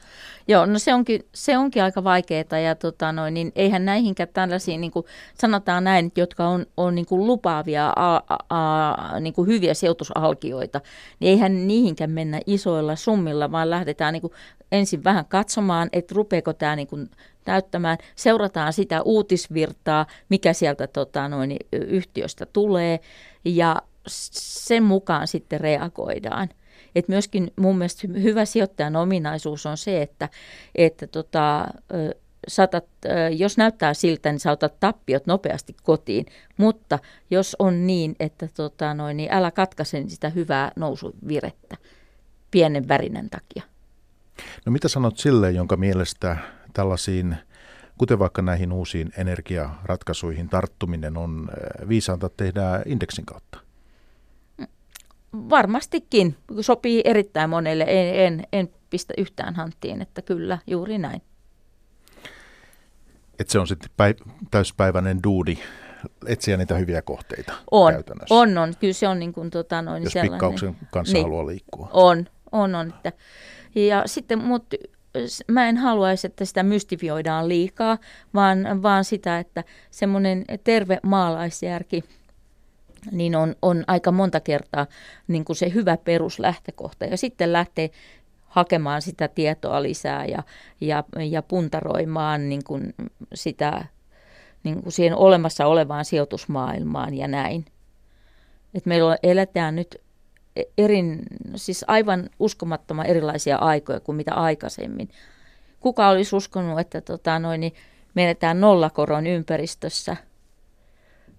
Joo, no se onkin, se onkin aika vaikeaa ja tota noin, niin eihän näihinkään tällaisiin, niin sanotaan näin, jotka on, on niin kuin lupaavia, a, a, a, niin kuin hyviä sijoitusalkioita, niin eihän niihinkään mennä isoilla summilla, vaan lähdetään niin kuin ensin vähän katsomaan, että rupeeko tämä niin kuin täyttämään, seurataan sitä uutisvirtaa, mikä sieltä tota noin, yhtiöstä tulee ja sen mukaan sitten reagoidaan. Et myöskin mun mielestä hyvä sijoittajan ominaisuus on se, että, että tota, saatat, jos näyttää siltä, niin saatat tappiot nopeasti kotiin, mutta jos on niin, että tota noin, niin älä katkaise sitä hyvää nousuvirettä pienen värinän takia. No mitä sanot sille, jonka mielestä tällaisiin, kuten vaikka näihin uusiin energiaratkaisuihin tarttuminen on viisaanta tehdä indeksin kautta? Varmastikin sopii erittäin monelle. En, en, en pistä yhtään hanttiin, että kyllä, juuri näin. Että se on sitten päiv- täyspäiväinen duudi etsiä niitä hyviä kohteita on, käytännössä. On, on. Kyllä se on niin kuin, tota, noin Jos sellainen. pikkauksen kanssa niin, haluaa liikkua. On, on, on. Että, ja sitten, mutta mä en haluaisi, että sitä mystifioidaan liikaa, vaan, vaan sitä, että semmoinen terve maalaisjärki – niin on, on aika monta kertaa niin kuin se hyvä peruslähtökohta. Ja sitten lähtee hakemaan sitä tietoa lisää ja, ja, ja puntaroimaan niin kuin sitä niin kuin siihen olemassa olevaan sijoitusmaailmaan ja näin. Et meillä eletään nyt erin, siis aivan uskomattoman erilaisia aikoja kuin mitä aikaisemmin. Kuka olisi uskonut, että tota, noin, niin menetään nollakoron ympäristössä –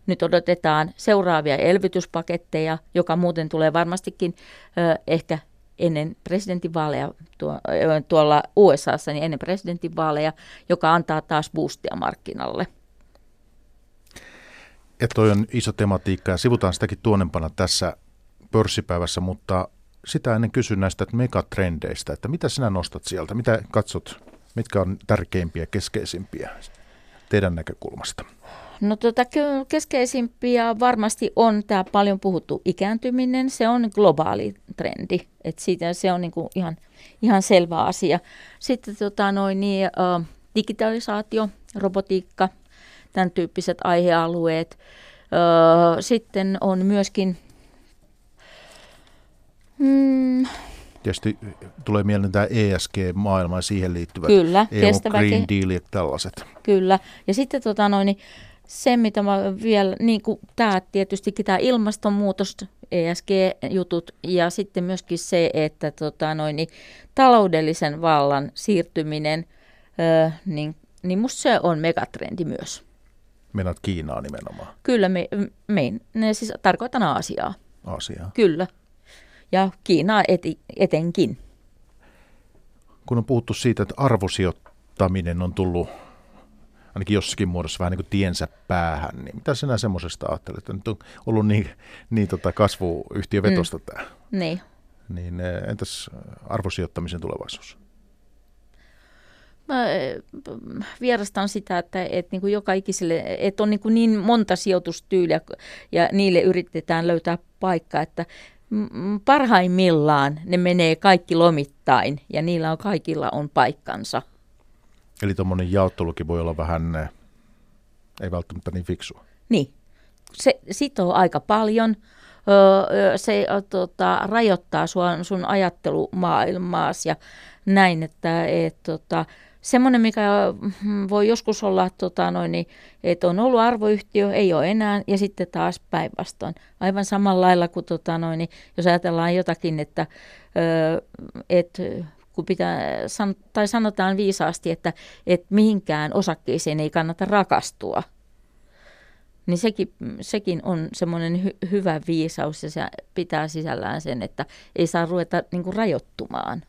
nyt odotetaan seuraavia elvytyspaketteja, joka muuten tulee varmastikin ehkä ennen presidentinvaaleja tuo, tuolla USAssa, niin ennen presidentinvaaleja, joka antaa taas boostia markkinalle. Ja toi on iso tematiikka ja sivutaan sitäkin tuonempana tässä pörssipäivässä, mutta sitä ennen kysyn näistä megatrendeistä, että mitä sinä nostat sieltä, mitä katsot, mitkä on tärkeimpiä, keskeisimpiä teidän näkökulmasta? No tota, keskeisimpiä varmasti on tämä paljon puhuttu ikääntyminen. Se on globaali trendi. Et siitä se on niinku ihan, ihan selvä asia. Sitten tota, noin, niin, ä, digitalisaatio, robotiikka, tämän tyyppiset aihealueet. Ä, sitten on myöskin... Mm, Tietysti tulee mieleen tämä ESG-maailma ja siihen liittyvät Kyllä, EU Green Deal ja tällaiset. Kyllä. Ja sitten tota noin, niin se, mitä mä vielä, niin kuin tämä tietysti tämä ilmastonmuutos, ESG-jutut ja sitten myöskin se, että tota, noin, niin, taloudellisen vallan siirtyminen ö, niin niin musta se on megatrendi myös. Meinaat Kiinaa nimenomaan, Kyllä, me, me, ne siis tarkoitan Aasiaa. Aasiaa. Kyllä. Ja Kiinaa eti, etenkin. Kun on puhuttu siitä, että arvosijoittaminen on tullut ainakin jossakin muodossa vähän niin kuin tiensä päähän, niin mitä sinä semmoisesta ajattelet? että Nyt on ollut niin, niin tota kasvuyhtiövetosta mm. tämä. Niin. Niin eh, entäs arvosijoittamisen tulevaisuus? Mä eh, vierastan sitä, että, että niin kuin joka ikiselle, että on niin, kuin niin monta sijoitustyyliä ja niille yritetään löytää paikka, että parhaimmillaan ne menee kaikki lomittain ja niillä on kaikilla on paikkansa. Eli tuommoinen jaottelukin voi olla vähän, eh, ei välttämättä niin fiksua. Niin, se sitoo aika paljon. Se tota, rajoittaa sua, sun ajattelumaailmaas ja näin, että et, tota, semmoinen, mikä mm, voi joskus olla, tota, noin, niin, että on ollut arvoyhtiö, ei ole enää, ja sitten taas päinvastoin. Aivan samalla lailla kuin, tota, noin, niin, jos ajatellaan jotakin, että ö, et, kun pitää, san, tai sanotaan viisaasti, että, että mihinkään osakkeeseen ei kannata rakastua, niin sekin, sekin on semmoinen hy, hyvä viisaus ja se pitää sisällään sen, että ei saa ruveta niin kuin rajoittumaan.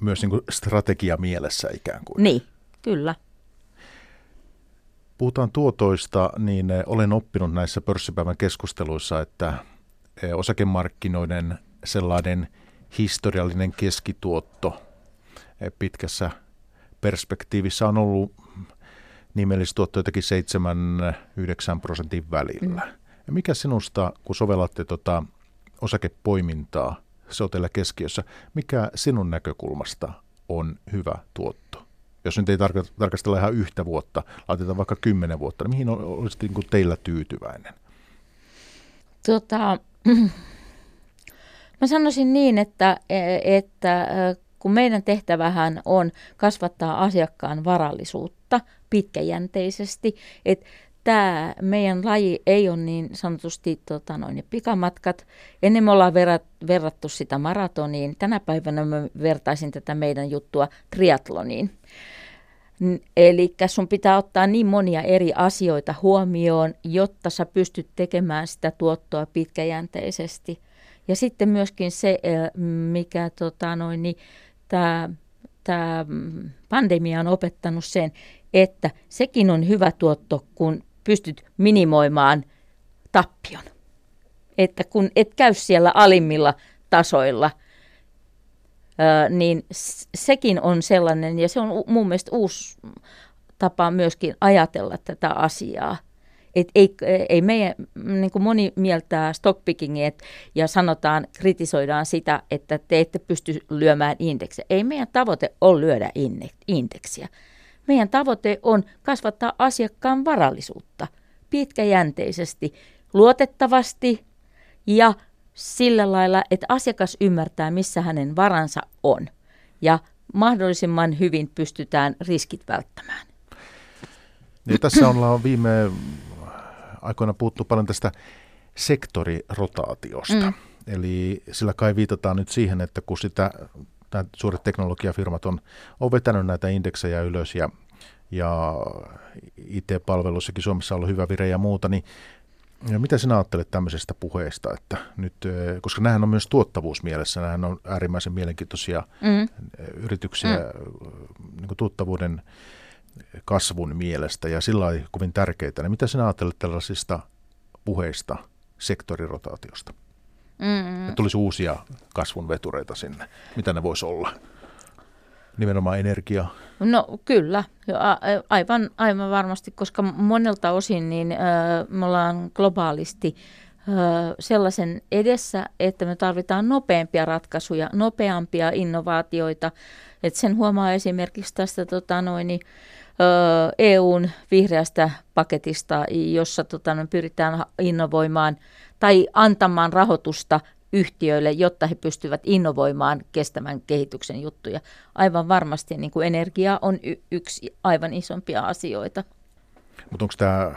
Myös niin kuin strategia mielessä ikään kuin. Niin, kyllä. Puhutaan tuotoista, niin eh, olen oppinut näissä pörssipäivän keskusteluissa, että eh, osakemarkkinoiden sellainen historiallinen keskituotto eh, pitkässä perspektiivissä on ollut nimellistuotto jotenkin 7-9 prosentin välillä. Mm. Mikä sinusta, kun sovellatte tota osakepoimintaa, se on teillä keskiössä, mikä sinun näkökulmasta on hyvä tuotto? Jos nyt ei tarka- tarkastella ihan yhtä vuotta, laitetaan vaikka kymmenen vuotta, niin mihin olisit niin kuin teillä tyytyväinen? Tota, [CLEARS THROAT] mä sanoisin niin, että, että kun meidän tehtävähän on kasvattaa asiakkaan varallisuutta pitkäjänteisesti, että tämä meidän laji ei ole niin sanotusti tota noin, pikamatkat. Ennen me ollaan verrat, verrattu sitä maratoniin. Tänä päivänä mä vertaisin tätä meidän juttua triatloniin. Eli sun pitää ottaa niin monia eri asioita huomioon, jotta sä pystyt tekemään sitä tuottoa pitkäjänteisesti. Ja sitten myöskin se, mikä tota noin, niin, tämä tämä pandemia on opettanut sen, että sekin on hyvä tuotto, kun pystyt minimoimaan tappion. Että kun et käy siellä alimmilla tasoilla, niin sekin on sellainen, ja se on mun mielestä uusi tapa myöskin ajatella tätä asiaa. Et ei, ei meidän, niin kuin moni mieltää stockpickingin ja sanotaan, kritisoidaan sitä, että te ette pysty lyömään indeksiä. Ei meidän tavoite ole lyödä indeksiä. Meidän tavoite on kasvattaa asiakkaan varallisuutta pitkäjänteisesti, luotettavasti ja sillä lailla, että asiakas ymmärtää, missä hänen varansa on. Ja mahdollisimman hyvin pystytään riskit välttämään. Niin tässä ollaan viime aikoina puhuttu paljon tästä sektorirotaatiosta. Mm. Eli sillä kai viitataan nyt siihen, että kun sitä, nämä suuret teknologiafirmat on, on vetänyt näitä indeksejä ylös ja, ja IT-palveluissakin Suomessa on ollut hyvä vire ja muuta, niin ja mitä sinä ajattelet tämmöisestä puheesta, että nyt, koska nämähän on myös tuottavuusmielessä, nämähän on äärimmäisen mielenkiintoisia mm. yrityksiä mm. Niin tuottavuuden kasvun mielestä ja sillä lailla kovin tärkeitä. Niin mitä sinä ajattelet tällaisista puheista sektorirotaatiosta? Mm. tulisi uusia kasvun vetureita sinne. Mitä ne voisi olla? Nimenomaan energia. No kyllä, aivan, aivan varmasti, koska monelta osin niin, äh, me ollaan globaalisti äh, sellaisen edessä, että me tarvitaan nopeampia ratkaisuja, nopeampia innovaatioita. Et sen huomaa esimerkiksi tästä tota, noin, niin, EUn vihreästä paketista, jossa tota, no, pyritään innovoimaan tai antamaan rahoitusta yhtiöille, jotta he pystyvät innovoimaan kestävän kehityksen juttuja. Aivan varmasti niin kuin energia on y- yksi aivan isompia asioita. Mutta onko tämä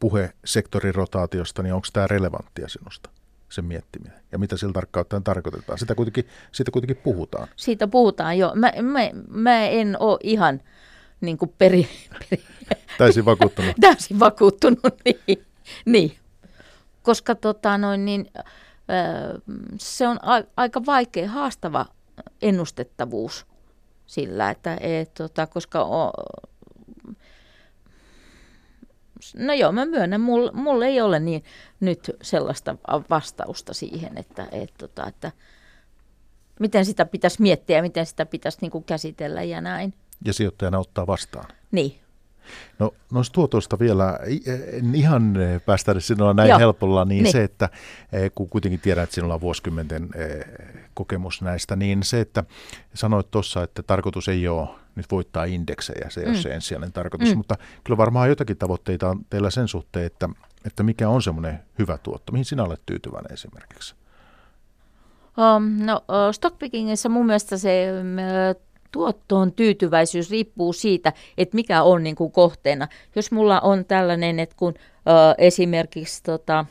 puhe sektorirotaatiosta, niin onko tämä relevanttia sinusta? sen miettiminen. Ja mitä sillä tarkkaan tarkoitetaan. Sitä kuitenkin, siitä kuitenkin puhutaan. Siitä puhutaan, joo. Mä, mä, mä en ole ihan niin kuin peri, peri. Täysin vakuuttunut. [LAUGHS] Täysin vakuuttunut, [LAUGHS] niin. niin. Koska tota, noin, niin, se on a, aika vaikea, haastava ennustettavuus sillä, että et, tota, koska o, no joo, mä myönnän, mulla mul ei ole niin nyt sellaista vastausta siihen, että, et, tota, että miten sitä pitäisi miettiä ja miten sitä pitäisi niin kuin käsitellä ja näin. Ja sijoittajana ottaa vastaan. Niin. No noista tuotoista vielä, en ihan päästä sinulla näin Joo. helpolla, niin, niin se, että kun kuitenkin tiedän, että sinulla on vuosikymmenten kokemus näistä, niin se, että sanoit tuossa, että tarkoitus ei ole nyt voittaa indeksejä, se ei mm. ole se ensisijainen tarkoitus, mm. mutta kyllä varmaan jotakin tavoitteita on teillä sen suhteen, että, että mikä on semmoinen hyvä tuotto, mihin sinä olet tyytyväinen esimerkiksi? Um, no, stockpickingissä mun mielestä se tuottoon tyytyväisyys riippuu siitä, että mikä on niin kuin kohteena. Jos mulla on tällainen, että kun uh, esimerkiksi tota,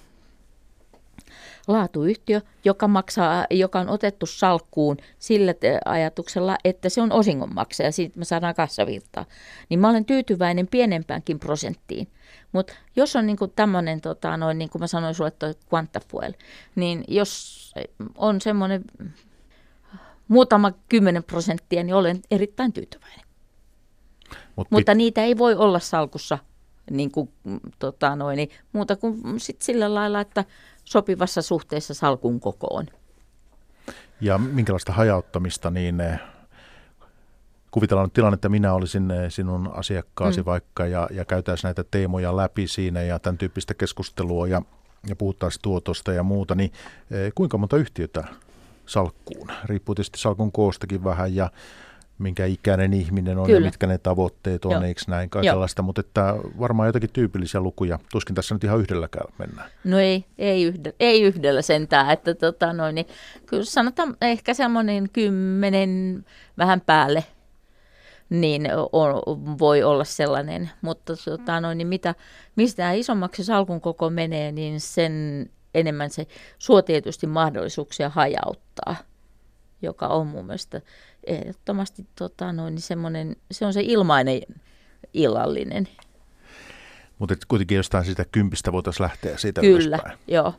laatuyhtiö, joka, maksaa, joka on otettu salkkuun sillä ajatuksella, että se on osingonmaksaja, siitä me saadaan kassavirtaa, niin mä olen tyytyväinen pienempäänkin prosenttiin. Mutta jos on niinku tämmöinen, tota, noin, niin kuin mä sanoin sulle, toi niin jos on semmoinen muutama kymmenen prosenttia, niin olen erittäin tyytyväinen. Mut Mutta niitä ei voi olla salkussa niin kuin, tota, noin, niin muuta kuin sit sillä lailla, että sopivassa suhteessa salkun kokoon. Ja minkälaista hajauttamista, niin eh, kuvitellaan nyt tilanne, että minä olisin eh, sinun asiakkaasi mm. vaikka ja, ja käytäisiin näitä teemoja läpi siinä ja tämän tyyppistä keskustelua ja, ja puhuttaisiin tuotosta ja muuta, niin eh, kuinka monta yhtiötä salkkuun? Riippuu tietysti salkun koostakin vähän ja minkä ikäinen ihminen on Kyllä. ja mitkä ne tavoitteet on, Joo. eikö näin kaikenlaista, mutta että varmaan jotakin tyypillisiä lukuja. Tuskin tässä nyt ihan yhdelläkään mennään. No ei, ei, yhdellä, ei yhdellä sentään, että tota noin, niin kyllä sanotaan ehkä semmoinen kymmenen vähän päälle niin on, voi olla sellainen, mutta tota noin, niin mitä, mistä isommaksi salkun koko menee, niin sen enemmän se suo tietysti mahdollisuuksia hajauttaa, joka on mun mielestä ehdottomasti tota, noin, semmoinen, se on se ilmainen illallinen. Mutta kuitenkin jostain siitä kympistä voitaisiin lähteä siitä Kyllä, ylöspäin. joo.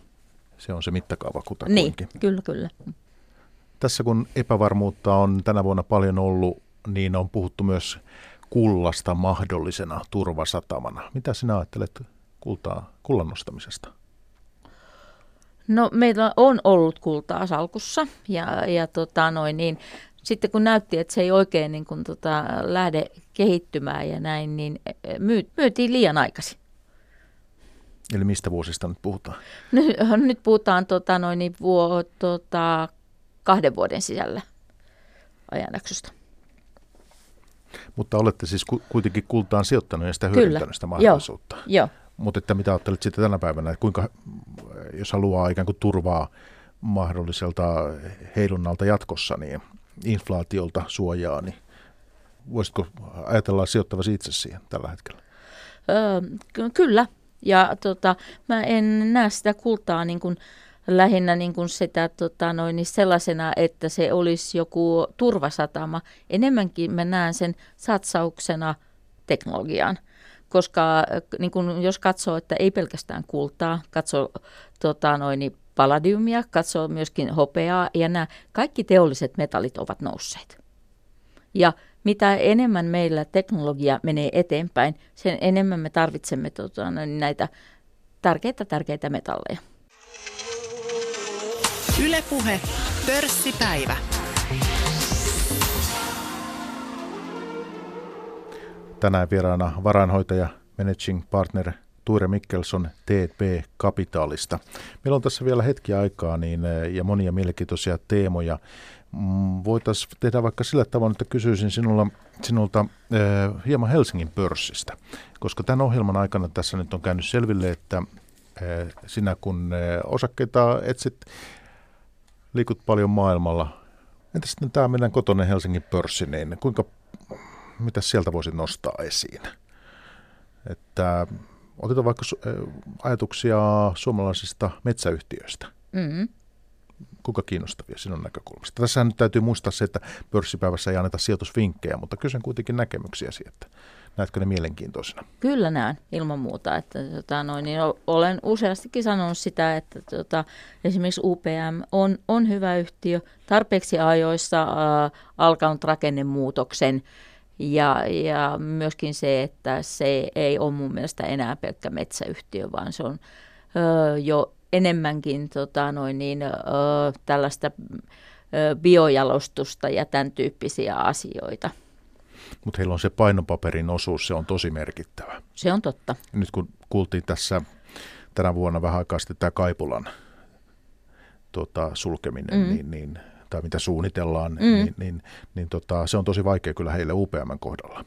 Se on se mittakaava kutakuinkin. Niin, kyllä, kyllä. Tässä kun epävarmuutta on tänä vuonna paljon ollut, niin on puhuttu myös kullasta mahdollisena turvasatamana. Mitä sinä ajattelet kultaa, kullan nostamisesta? No meillä on ollut kultaa salkussa ja, ja tota noin, niin sitten kun näytti, että se ei oikein niin kuin, tota, lähde kehittymään ja näin, niin e, e, myy, myytiin liian aikaisin. Eli mistä vuosista nyt puhutaan? [LAUGHS] Nyt, nyt puhutaan tota, noin, niin vuo, tota, kahden vuoden sisällä ajanjaksosta. Mutta olette siis kuitenkin kultaan sijoittanut ja sitä hyödyntänyt sitä mahdollisuutta. Joo. Joo. Mutta että mitä ajattelet sitten tänä päivänä, että kuinka, jos haluaa ikään kuin turvaa mahdolliselta heilunnalta jatkossa, niin inflaatiolta suojaa, niin voisitko ajatella sijoittavasi itse siihen tällä hetkellä? Öö, kyllä, ja tota, mä en näe sitä kultaa niin kuin, lähinnä niin kuin sitä tota, noin, niin sellaisena, että se olisi joku turvasatama. Enemmänkin mä näen sen satsauksena teknologiaan koska niin kun, jos katsoo, että ei pelkästään kultaa, katsoo tota, noin, niin palladiumia, katsoo myöskin hopeaa ja nämä kaikki teolliset metallit ovat nousseet. Ja mitä enemmän meillä teknologia menee eteenpäin, sen enemmän me tarvitsemme tota, näitä tärkeitä, tärkeitä metalleja. Ylepuhe pörssipäivä. Tänään vieraana varainhoitaja Managing Partner Tuure Mikkelson TP Kapitaalista. Meillä on tässä vielä hetki aikaa niin, eh, ja monia mielenkiintoisia teemoja. Mm, Voitaisiin tehdä vaikka sillä tavoin, että kysyisin sinulla, sinulta eh, hieman Helsingin pörssistä, koska tämän ohjelman aikana tässä nyt on käynyt selville, että eh, sinä kun eh, osakkeita etsit, liikut paljon maailmalla. Entä sitten tämä meidän kotonen Helsingin pörssi, niin kuinka, mitä sieltä voisit nostaa esiin? Että Otetaan vaikka ajatuksia suomalaisista metsäyhtiöistä. Mm. Kuinka kiinnostavia sinun näkökulmasta? Tässä nyt täytyy muistaa se, että pörssipäivässä ei anneta sijoitusvinkkejä, mutta kysyn kuitenkin näkemyksiäsi, että näetkö ne mielenkiintoisina? Kyllä näen ilman muuta. Että, tota, noin, niin olen useastikin sanonut sitä, että tota, esimerkiksi UPM on, on hyvä yhtiö, tarpeeksi ajoissa äh, alkanut rakennemuutoksen ja, ja myöskin se, että se ei ole mun mielestä enää pelkkä metsäyhtiö, vaan se on ö, jo enemmänkin tota, noin niin, ö, tällaista ö, biojalostusta ja tämän tyyppisiä asioita. Mutta heillä on se painopaperin osuus, se on tosi merkittävä. Se on totta. Nyt kun kuultiin tässä tänä vuonna vähän aikaa sitten tämä Kaipulan tota, sulkeminen, mm. niin, niin, tai mitä suunnitellaan, mm. niin, niin, niin tota, se on tosi vaikea kyllä heille UPM kohdalla.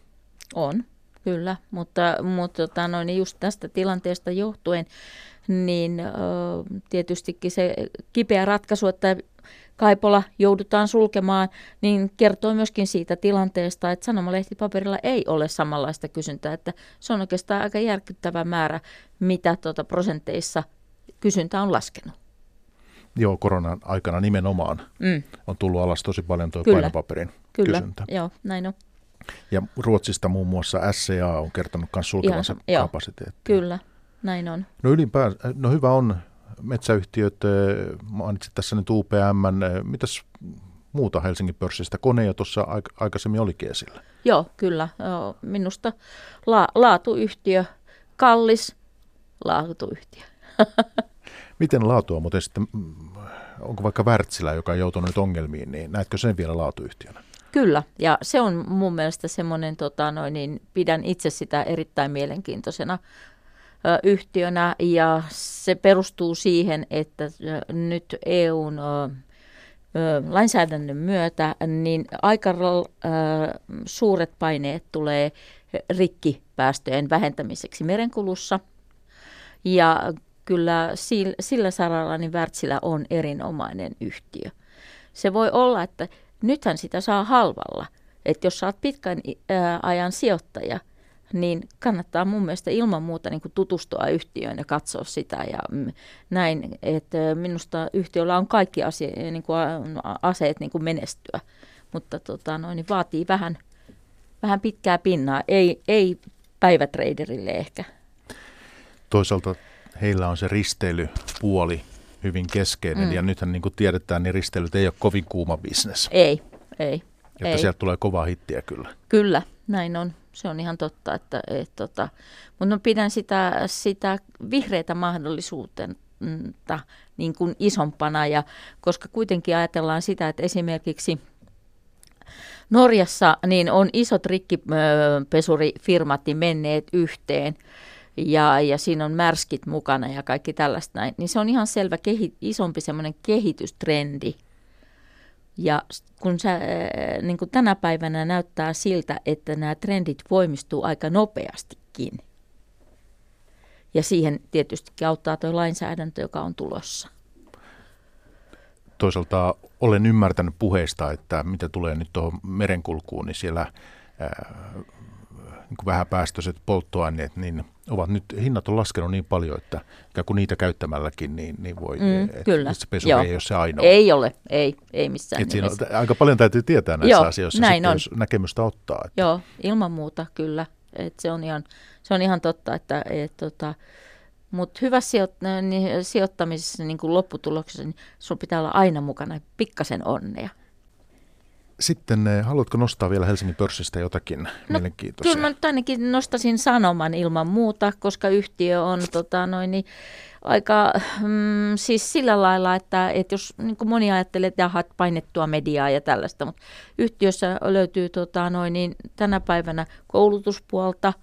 On, kyllä, mutta, mutta tota, no, niin just tästä tilanteesta johtuen, niin ö, tietystikin se kipeä ratkaisu, että Kaipola joudutaan sulkemaan, niin kertoo myöskin siitä tilanteesta, että sanomalehtipaperilla ei ole samanlaista kysyntää, että se on oikeastaan aika järkyttävä määrä, mitä tuota prosenteissa kysyntä on laskenut. Joo, koronan aikana nimenomaan mm. on tullut alas tosi paljon tuo Kyllä. painopaperin Kyllä, kysyntä. joo, näin on. Ja Ruotsista muun muassa SCA on kertonut myös sulkevansa Ihan, kapasiteettia. Kyllä, näin on. No ylipäänsä, no hyvä on metsäyhtiöt, eh, mainitsit tässä nyt UPM, eh, mitäs muuta Helsingin pörssistä? Koneja tuossa aik- aikaisemmin olikin esillä. Joo, kyllä. Minusta la- laatuyhtiö, kallis laatuyhtiö. [LAUGHS] Miten laatua muuten sitten, mm, onko vaikka Wärtsilä, joka on joutunut nyt ongelmiin, niin näetkö sen vielä laatuyhtiönä? Kyllä, ja se on mun mielestä semmoinen, tota, noin, niin pidän itse sitä erittäin mielenkiintoisena ö, yhtiönä, ja se perustuu siihen, että ö, nyt EUn ö, lainsäädännön myötä niin aika suuret paineet tulee rikkipäästöjen vähentämiseksi merenkulussa, ja kyllä sillä, saralla niin Wärtsilä on erinomainen yhtiö. Se voi olla, että nythän sitä saa halvalla. Että jos oot pitkän ajan sijoittaja, niin kannattaa mun mielestä ilman muuta niin tutustua yhtiöön ja katsoa sitä ja näin, että minusta yhtiöllä on kaikki asia, niin kuin aseet niin kuin menestyä, mutta tota, noin, niin vaatii vähän, vähän pitkää pinnaa, ei, ei päivätraderille ehkä. Toisaalta heillä on se risteilypuoli hyvin keskeinen, mm. ja nythän niin kuin tiedetään, niin risteilyt ei ole kovin kuuma bisnes. Ei, ei. Että ei. sieltä tulee kovaa hittiä kyllä. Kyllä, näin on. Se on ihan totta, että, et, tota, mutta pidän sitä, sitä vihreitä mahdollisuutta niin kuin isompana, ja, koska kuitenkin ajatellaan sitä, että esimerkiksi Norjassa niin on isot rikkipesurifirmat niin menneet yhteen, ja, ja siinä on märskit mukana ja kaikki tällaista näin, niin se on ihan selvä kehi, isompi semmoinen kehitystrendi. Ja kun sä, niin kuin tänä päivänä näyttää siltä, että nämä trendit voimistuu aika nopeastikin. Ja siihen tietysti auttaa tuo lainsäädäntö, joka on tulossa. Toisaalta olen ymmärtänyt puheista, että mitä tulee nyt tuohon merenkulkuun, niin siellä ää, niin vähäpäästöiset polttoaineet, niin ovat nyt, hinnat on laskenut niin paljon, että ikään kuin niitä käyttämälläkin, niin, niin voi, Mm, et, kyllä. se pesu Joo. ei ole se ainoa. Ei ole, ei, ei missään Et siinä nimessä. on, aika paljon täytyy tietää näissä Joo, asioissa, näin sitten, on. jos näkemystä ottaa. Että Joo, ilman muuta kyllä. Et se, on ihan, se on ihan totta, että et, tota, mutta hyvä sijoit- niin, sijoittamisessa niin kuin lopputuloksessa, niin sun pitää olla aina mukana pikkasen onnea. Sitten eh, haluatko nostaa vielä Helsingin pörssistä jotakin no, mielenkiintoisia? Kyllä mä nyt ainakin nostasin sanoman ilman muuta, koska yhtiö on tota, noin, niin, aika mm, siis sillä lailla, että, että jos niin kuin moni ajattelee, että jaha, painettua mediaa ja tällaista, mutta yhtiössä löytyy tota, noin, niin, tänä päivänä koulutuspuolta,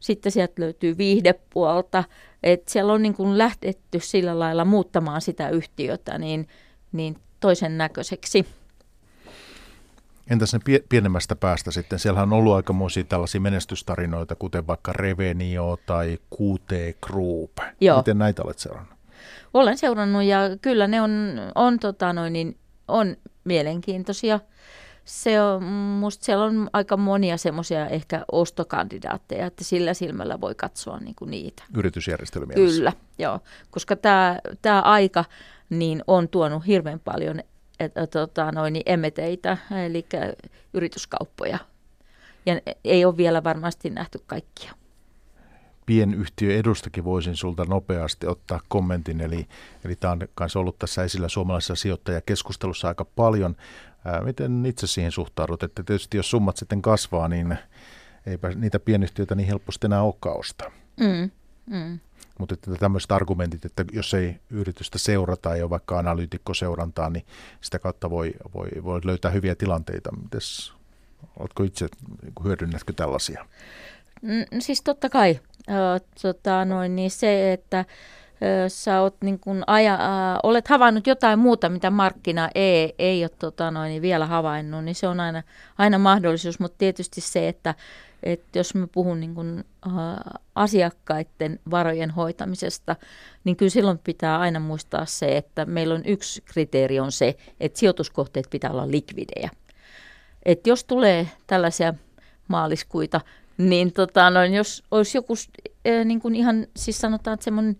sitten sieltä löytyy viihdepuolta, että siellä on niin kuin lähdetty sillä lailla muuttamaan sitä yhtiötä niin, niin toisen näköiseksi. Entäs ne pie- pienemmästä päästä sitten? Siellä on ollut aikamoisia tällaisia menestystarinoita, kuten vaikka Revenio tai QT Group. Joo. Miten näitä olet seurannut? Olen seurannut ja kyllä ne on, on, tota noin, niin, on mielenkiintoisia. Se on, musta siellä on aika monia semmoisia ehkä ostokandidaatteja, että sillä silmällä voi katsoa niin kuin niitä. Yritysjärjestelymielessä. Kyllä, joo. Koska tämä, tämä aika, niin on tuonut hirveän paljon et, tota, noin, niin emeteitä, eli yrityskauppoja. Ja ei ole vielä varmasti nähty kaikkia pienyhtiö edustakin voisin sulta nopeasti ottaa kommentin. Eli, eli tämä on myös ollut tässä esillä suomalaisessa sijoittajakeskustelussa aika paljon. Ää, miten itse siihen suhtaudut? Että tietysti jos summat sitten kasvaa, niin eipä niitä pienyhtiöitä niin helposti enää olekaan ostaa. Mm, mm. Mutta että tämmöiset argumentit, että jos ei yritystä seurata, ei ole vaikka analyytikkoseurantaa, niin sitä kautta voi, voi, voi löytää hyviä tilanteita. Mites, oletko itse, hyödynnätkö tällaisia? Mm, siis totta kai. Tota, noin, niin se, että sä oot, niin kun aja, olet havainnut jotain muuta, mitä markkina ei, ei ole tota, noin, niin vielä havainnut, niin se on aina, aina mahdollisuus. Mutta tietysti se, että, että jos mä puhun niin kun, ä, asiakkaiden varojen hoitamisesta, niin kyllä silloin pitää aina muistaa se, että meillä on yksi kriteeri on se, että sijoituskohteet pitää olla likvidejä. Et jos tulee tällaisia maaliskuita, niin tota, no, jos olisi joku äh, niin ihan, siis sanotaan, että semmoinen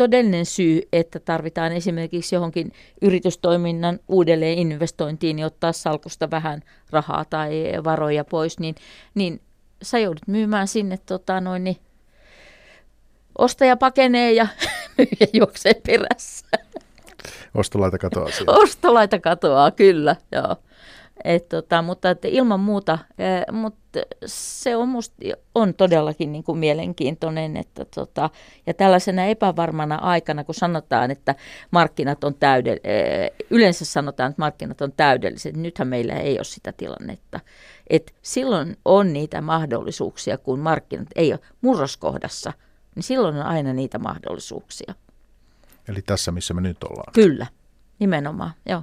todellinen syy, että tarvitaan esimerkiksi johonkin yritystoiminnan uudelleen investointiin, niin ottaa salkusta vähän rahaa tai varoja pois, niin, niin sä joudut myymään sinne tota, noin, niin ostaja pakenee ja [LAUGHS] myyjä juoksee perässä. Ostolaita katoaa Ostolaita katoaa, kyllä, joo. Et tota, mutta että ilman muuta, mutta se on, musta, on todellakin niin kuin mielenkiintoinen. Että tota, ja tällaisena epävarmana aikana, kun sanotaan, että markkinat on täydell- yleensä sanotaan, että markkinat on täydelliset, nythän meillä ei ole sitä tilannetta. Et silloin on niitä mahdollisuuksia, kun markkinat ei ole murroskohdassa, niin silloin on aina niitä mahdollisuuksia. Eli tässä, missä me nyt ollaan. Kyllä, nimenomaan, joo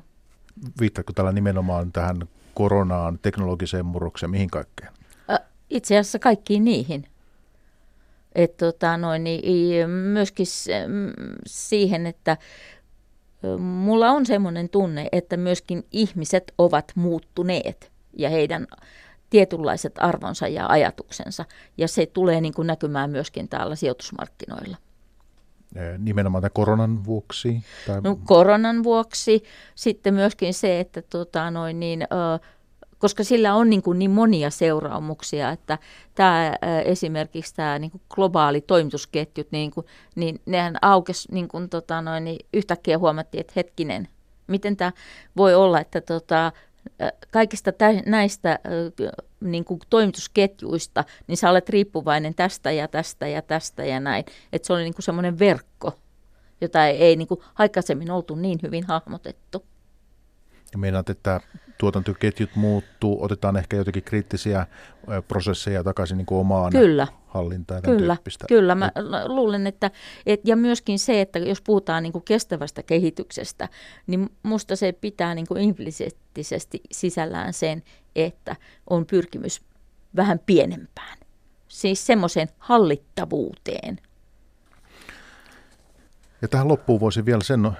viittaatko tällä nimenomaan tähän koronaan, teknologiseen murrokseen, mihin kaikkeen? Itse asiassa kaikkiin niihin. Et tota, noin, niin, myöskin siihen, että mulla on semmoinen tunne, että myöskin ihmiset ovat muuttuneet ja heidän tietynlaiset arvonsa ja ajatuksensa. Ja se tulee niin kuin näkymään myöskin täällä sijoitusmarkkinoilla nimenomaan tämän koronan vuoksi? Tai... No, koronan vuoksi. Sitten myöskin se, että tota, noin niin, ö, koska sillä on niin, kuin niin monia seuraamuksia, että tämä, esimerkiksi tämä niin kuin globaali toimitusketjut, niin, kuin, niin nehän aukesi niin kuin, tota, noin, niin yhtäkkiä huomattiin, että hetkinen, miten tämä voi olla, että tota, kaikista tä- näistä niin kuin toimitusketjuista, niin sä olet riippuvainen tästä ja tästä ja tästä ja näin. Että se oli niin semmoinen verkko, jota ei, ei niin kuin aikaisemmin oltu niin hyvin hahmotettu. Ja meinaat, että tuotantoketjut muuttuu, otetaan ehkä jotenkin kriittisiä prosesseja takaisin niin kuin omaan Kyllä. hallintaan. Kyllä, tyyppistä. kyllä. Mä luulen, että et, ja myöskin se, että jos puhutaan niin kuin kestävästä kehityksestä, niin musta se pitää niin kuin implisiittisesti sisällään sen, että on pyrkimys vähän pienempään. Siis semmoiseen hallittavuuteen. Ja tähän loppuun voisin vielä sen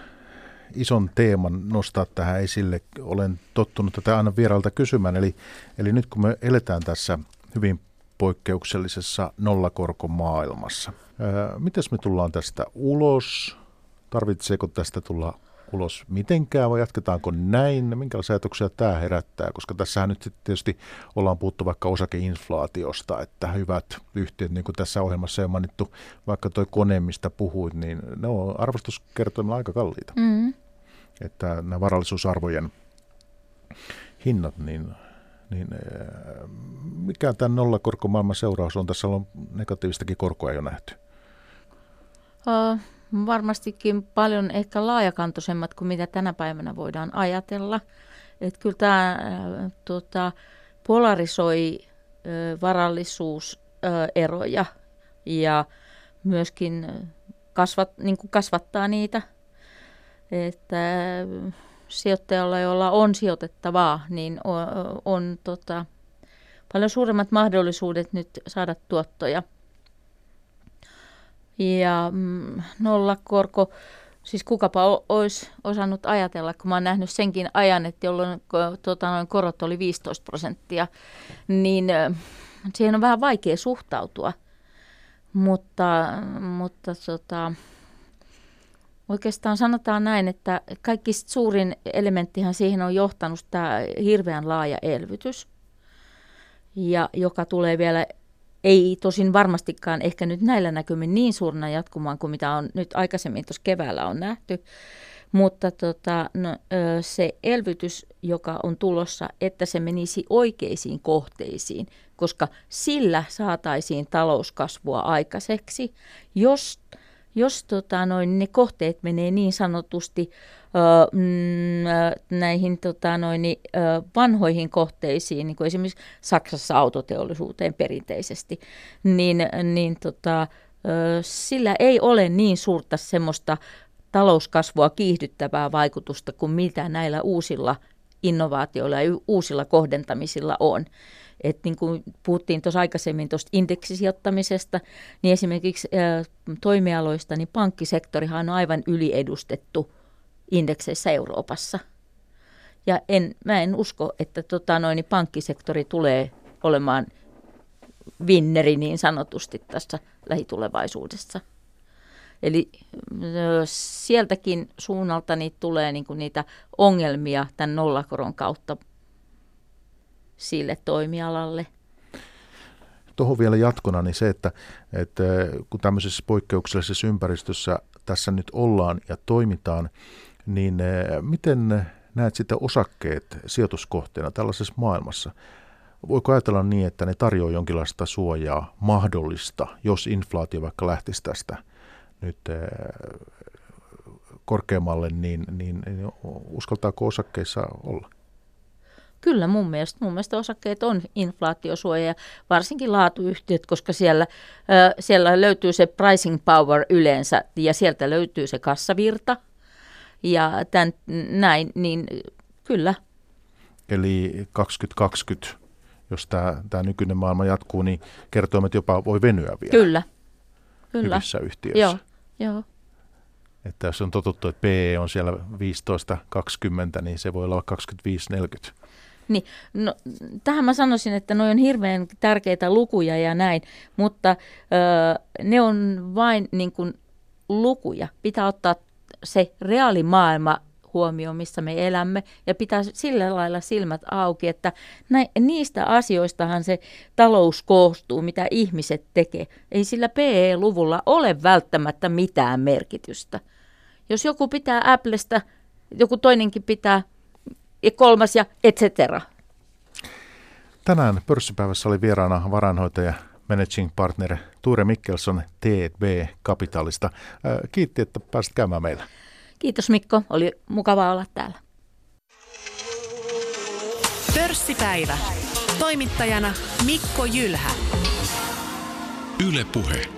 ison teeman nostaa tähän esille. Olen tottunut tätä aina vierailta kysymään. Eli, eli nyt kun me eletään tässä hyvin poikkeuksellisessa nollakorkomaailmassa, miten me tullaan tästä ulos? Tarvitseeko tästä tulla ulos mitenkään vai jatketaanko näin? Minkälaisia ajatuksia tämä herättää? Koska tässähän nyt tietysti ollaan puhuttu vaikka osakeinflaatiosta, että hyvät yhtiöt, niin kuin tässä ohjelmassa on mainittu, vaikka tuo kone, mistä puhuit, niin ne on arvostuskertoimilla aika kalliita. Mm. Että nämä varallisuusarvojen hinnat, niin niin mikä tämä nollakorkomaailman seuraus on? Tässä on negatiivistakin korkoa jo nähty. Uh, varmastikin paljon ehkä laajakantoisemmat kuin mitä tänä päivänä voidaan ajatella. Että kyllä tämä äh, tuota, polarisoi äh, varallisuuseroja äh, ja myöskin kasvat, niin kuin kasvattaa niitä. Että sijoittajalla, jolla on sijoitettavaa, niin on, on tota, paljon suuremmat mahdollisuudet nyt saada tuottoja – ja mm, nollakorko, siis kukapa olisi osannut ajatella, kun mä oon nähnyt senkin ajan, että jolloin tota, noin korot oli 15 prosenttia, niin siihen on vähän vaikea suhtautua. Mutta, mutta tota, Oikeastaan sanotaan näin, että kaikki suurin elementtihan siihen on johtanut tämä hirveän laaja elvytys, ja joka tulee vielä, ei tosin varmastikaan ehkä nyt näillä näkymin niin suurena jatkumaan kuin mitä on nyt aikaisemmin tuossa keväällä on nähty, mutta tota, no, se elvytys, joka on tulossa, että se menisi oikeisiin kohteisiin, koska sillä saataisiin talouskasvua aikaiseksi, jos jos tota, noin, ne kohteet menee niin sanotusti näihin tota, noin, vanhoihin kohteisiin, niin kuin esimerkiksi Saksassa autoteollisuuteen perinteisesti, niin, niin tota, sillä ei ole niin suurta semmoista talouskasvua kiihdyttävää vaikutusta kuin mitä näillä uusilla innovaatioilla ja uusilla kohdentamisilla on. Et niin kuin puhuttiin tuossa aikaisemmin tuosta indeksisijoittamisesta, niin esimerkiksi ä, toimialoista, niin pankkisektorihan on aivan yliedustettu indekseissä Euroopassa. Ja en, mä en usko, että tota noin, niin pankkisektori tulee olemaan vinneri niin sanotusti tässä lähitulevaisuudessa. Eli sieltäkin suunnalta niitä tulee niin kuin niitä ongelmia tämän nollakoron kautta sille toimialalle. Tuohon vielä jatkona niin se, että, että kun tämmöisessä poikkeuksellisessa ympäristössä tässä nyt ollaan ja toimitaan, niin eh, miten näet sitten osakkeet sijoituskohteena tällaisessa maailmassa? Voiko ajatella niin, että ne tarjoaa jonkinlaista suojaa mahdollista, jos inflaatio vaikka lähtisi tästä nyt eh, korkeammalle, niin, niin, niin uskaltaako osakkeissa olla? Kyllä mun mielestä, mun mielestä osakkeet on inflaatiosuoja ja varsinkin laatuyhtiöt, koska siellä, siellä löytyy se pricing power yleensä ja sieltä löytyy se kassavirta ja tämän, näin, niin kyllä. Eli 2020, jos tämä, tämä nykyinen maailma jatkuu, niin kertoimet jopa voi venyä vielä. Kyllä, kyllä. Hyvissä yhtiöissä. Joo, joo. Että jos on totuttu, että PE on siellä 15-20, niin se voi olla 25-40. Niin, no, tähän mä sanoisin, että ne on hirveän tärkeitä lukuja ja näin, mutta ö, ne on vain niin kuin, lukuja. Pitää ottaa se reaalimaailma huomioon, missä me elämme, ja pitää sillä lailla silmät auki, että näin, niistä asioistahan se talous koostuu, mitä ihmiset tekee. Ei sillä PE-luvulla ole välttämättä mitään merkitystä. Jos joku pitää Applesta, joku toinenkin pitää ja kolmas ja et cetera. Tänään pörssipäivässä oli vieraana varainhoitaja managing partner Tuure Mikkelson TB Kapitalista. Kiitti, että pääsit käymään meillä. Kiitos Mikko, oli mukava olla täällä. Pörssipäivä. Toimittajana Mikko Jylhä. Yle Puhe.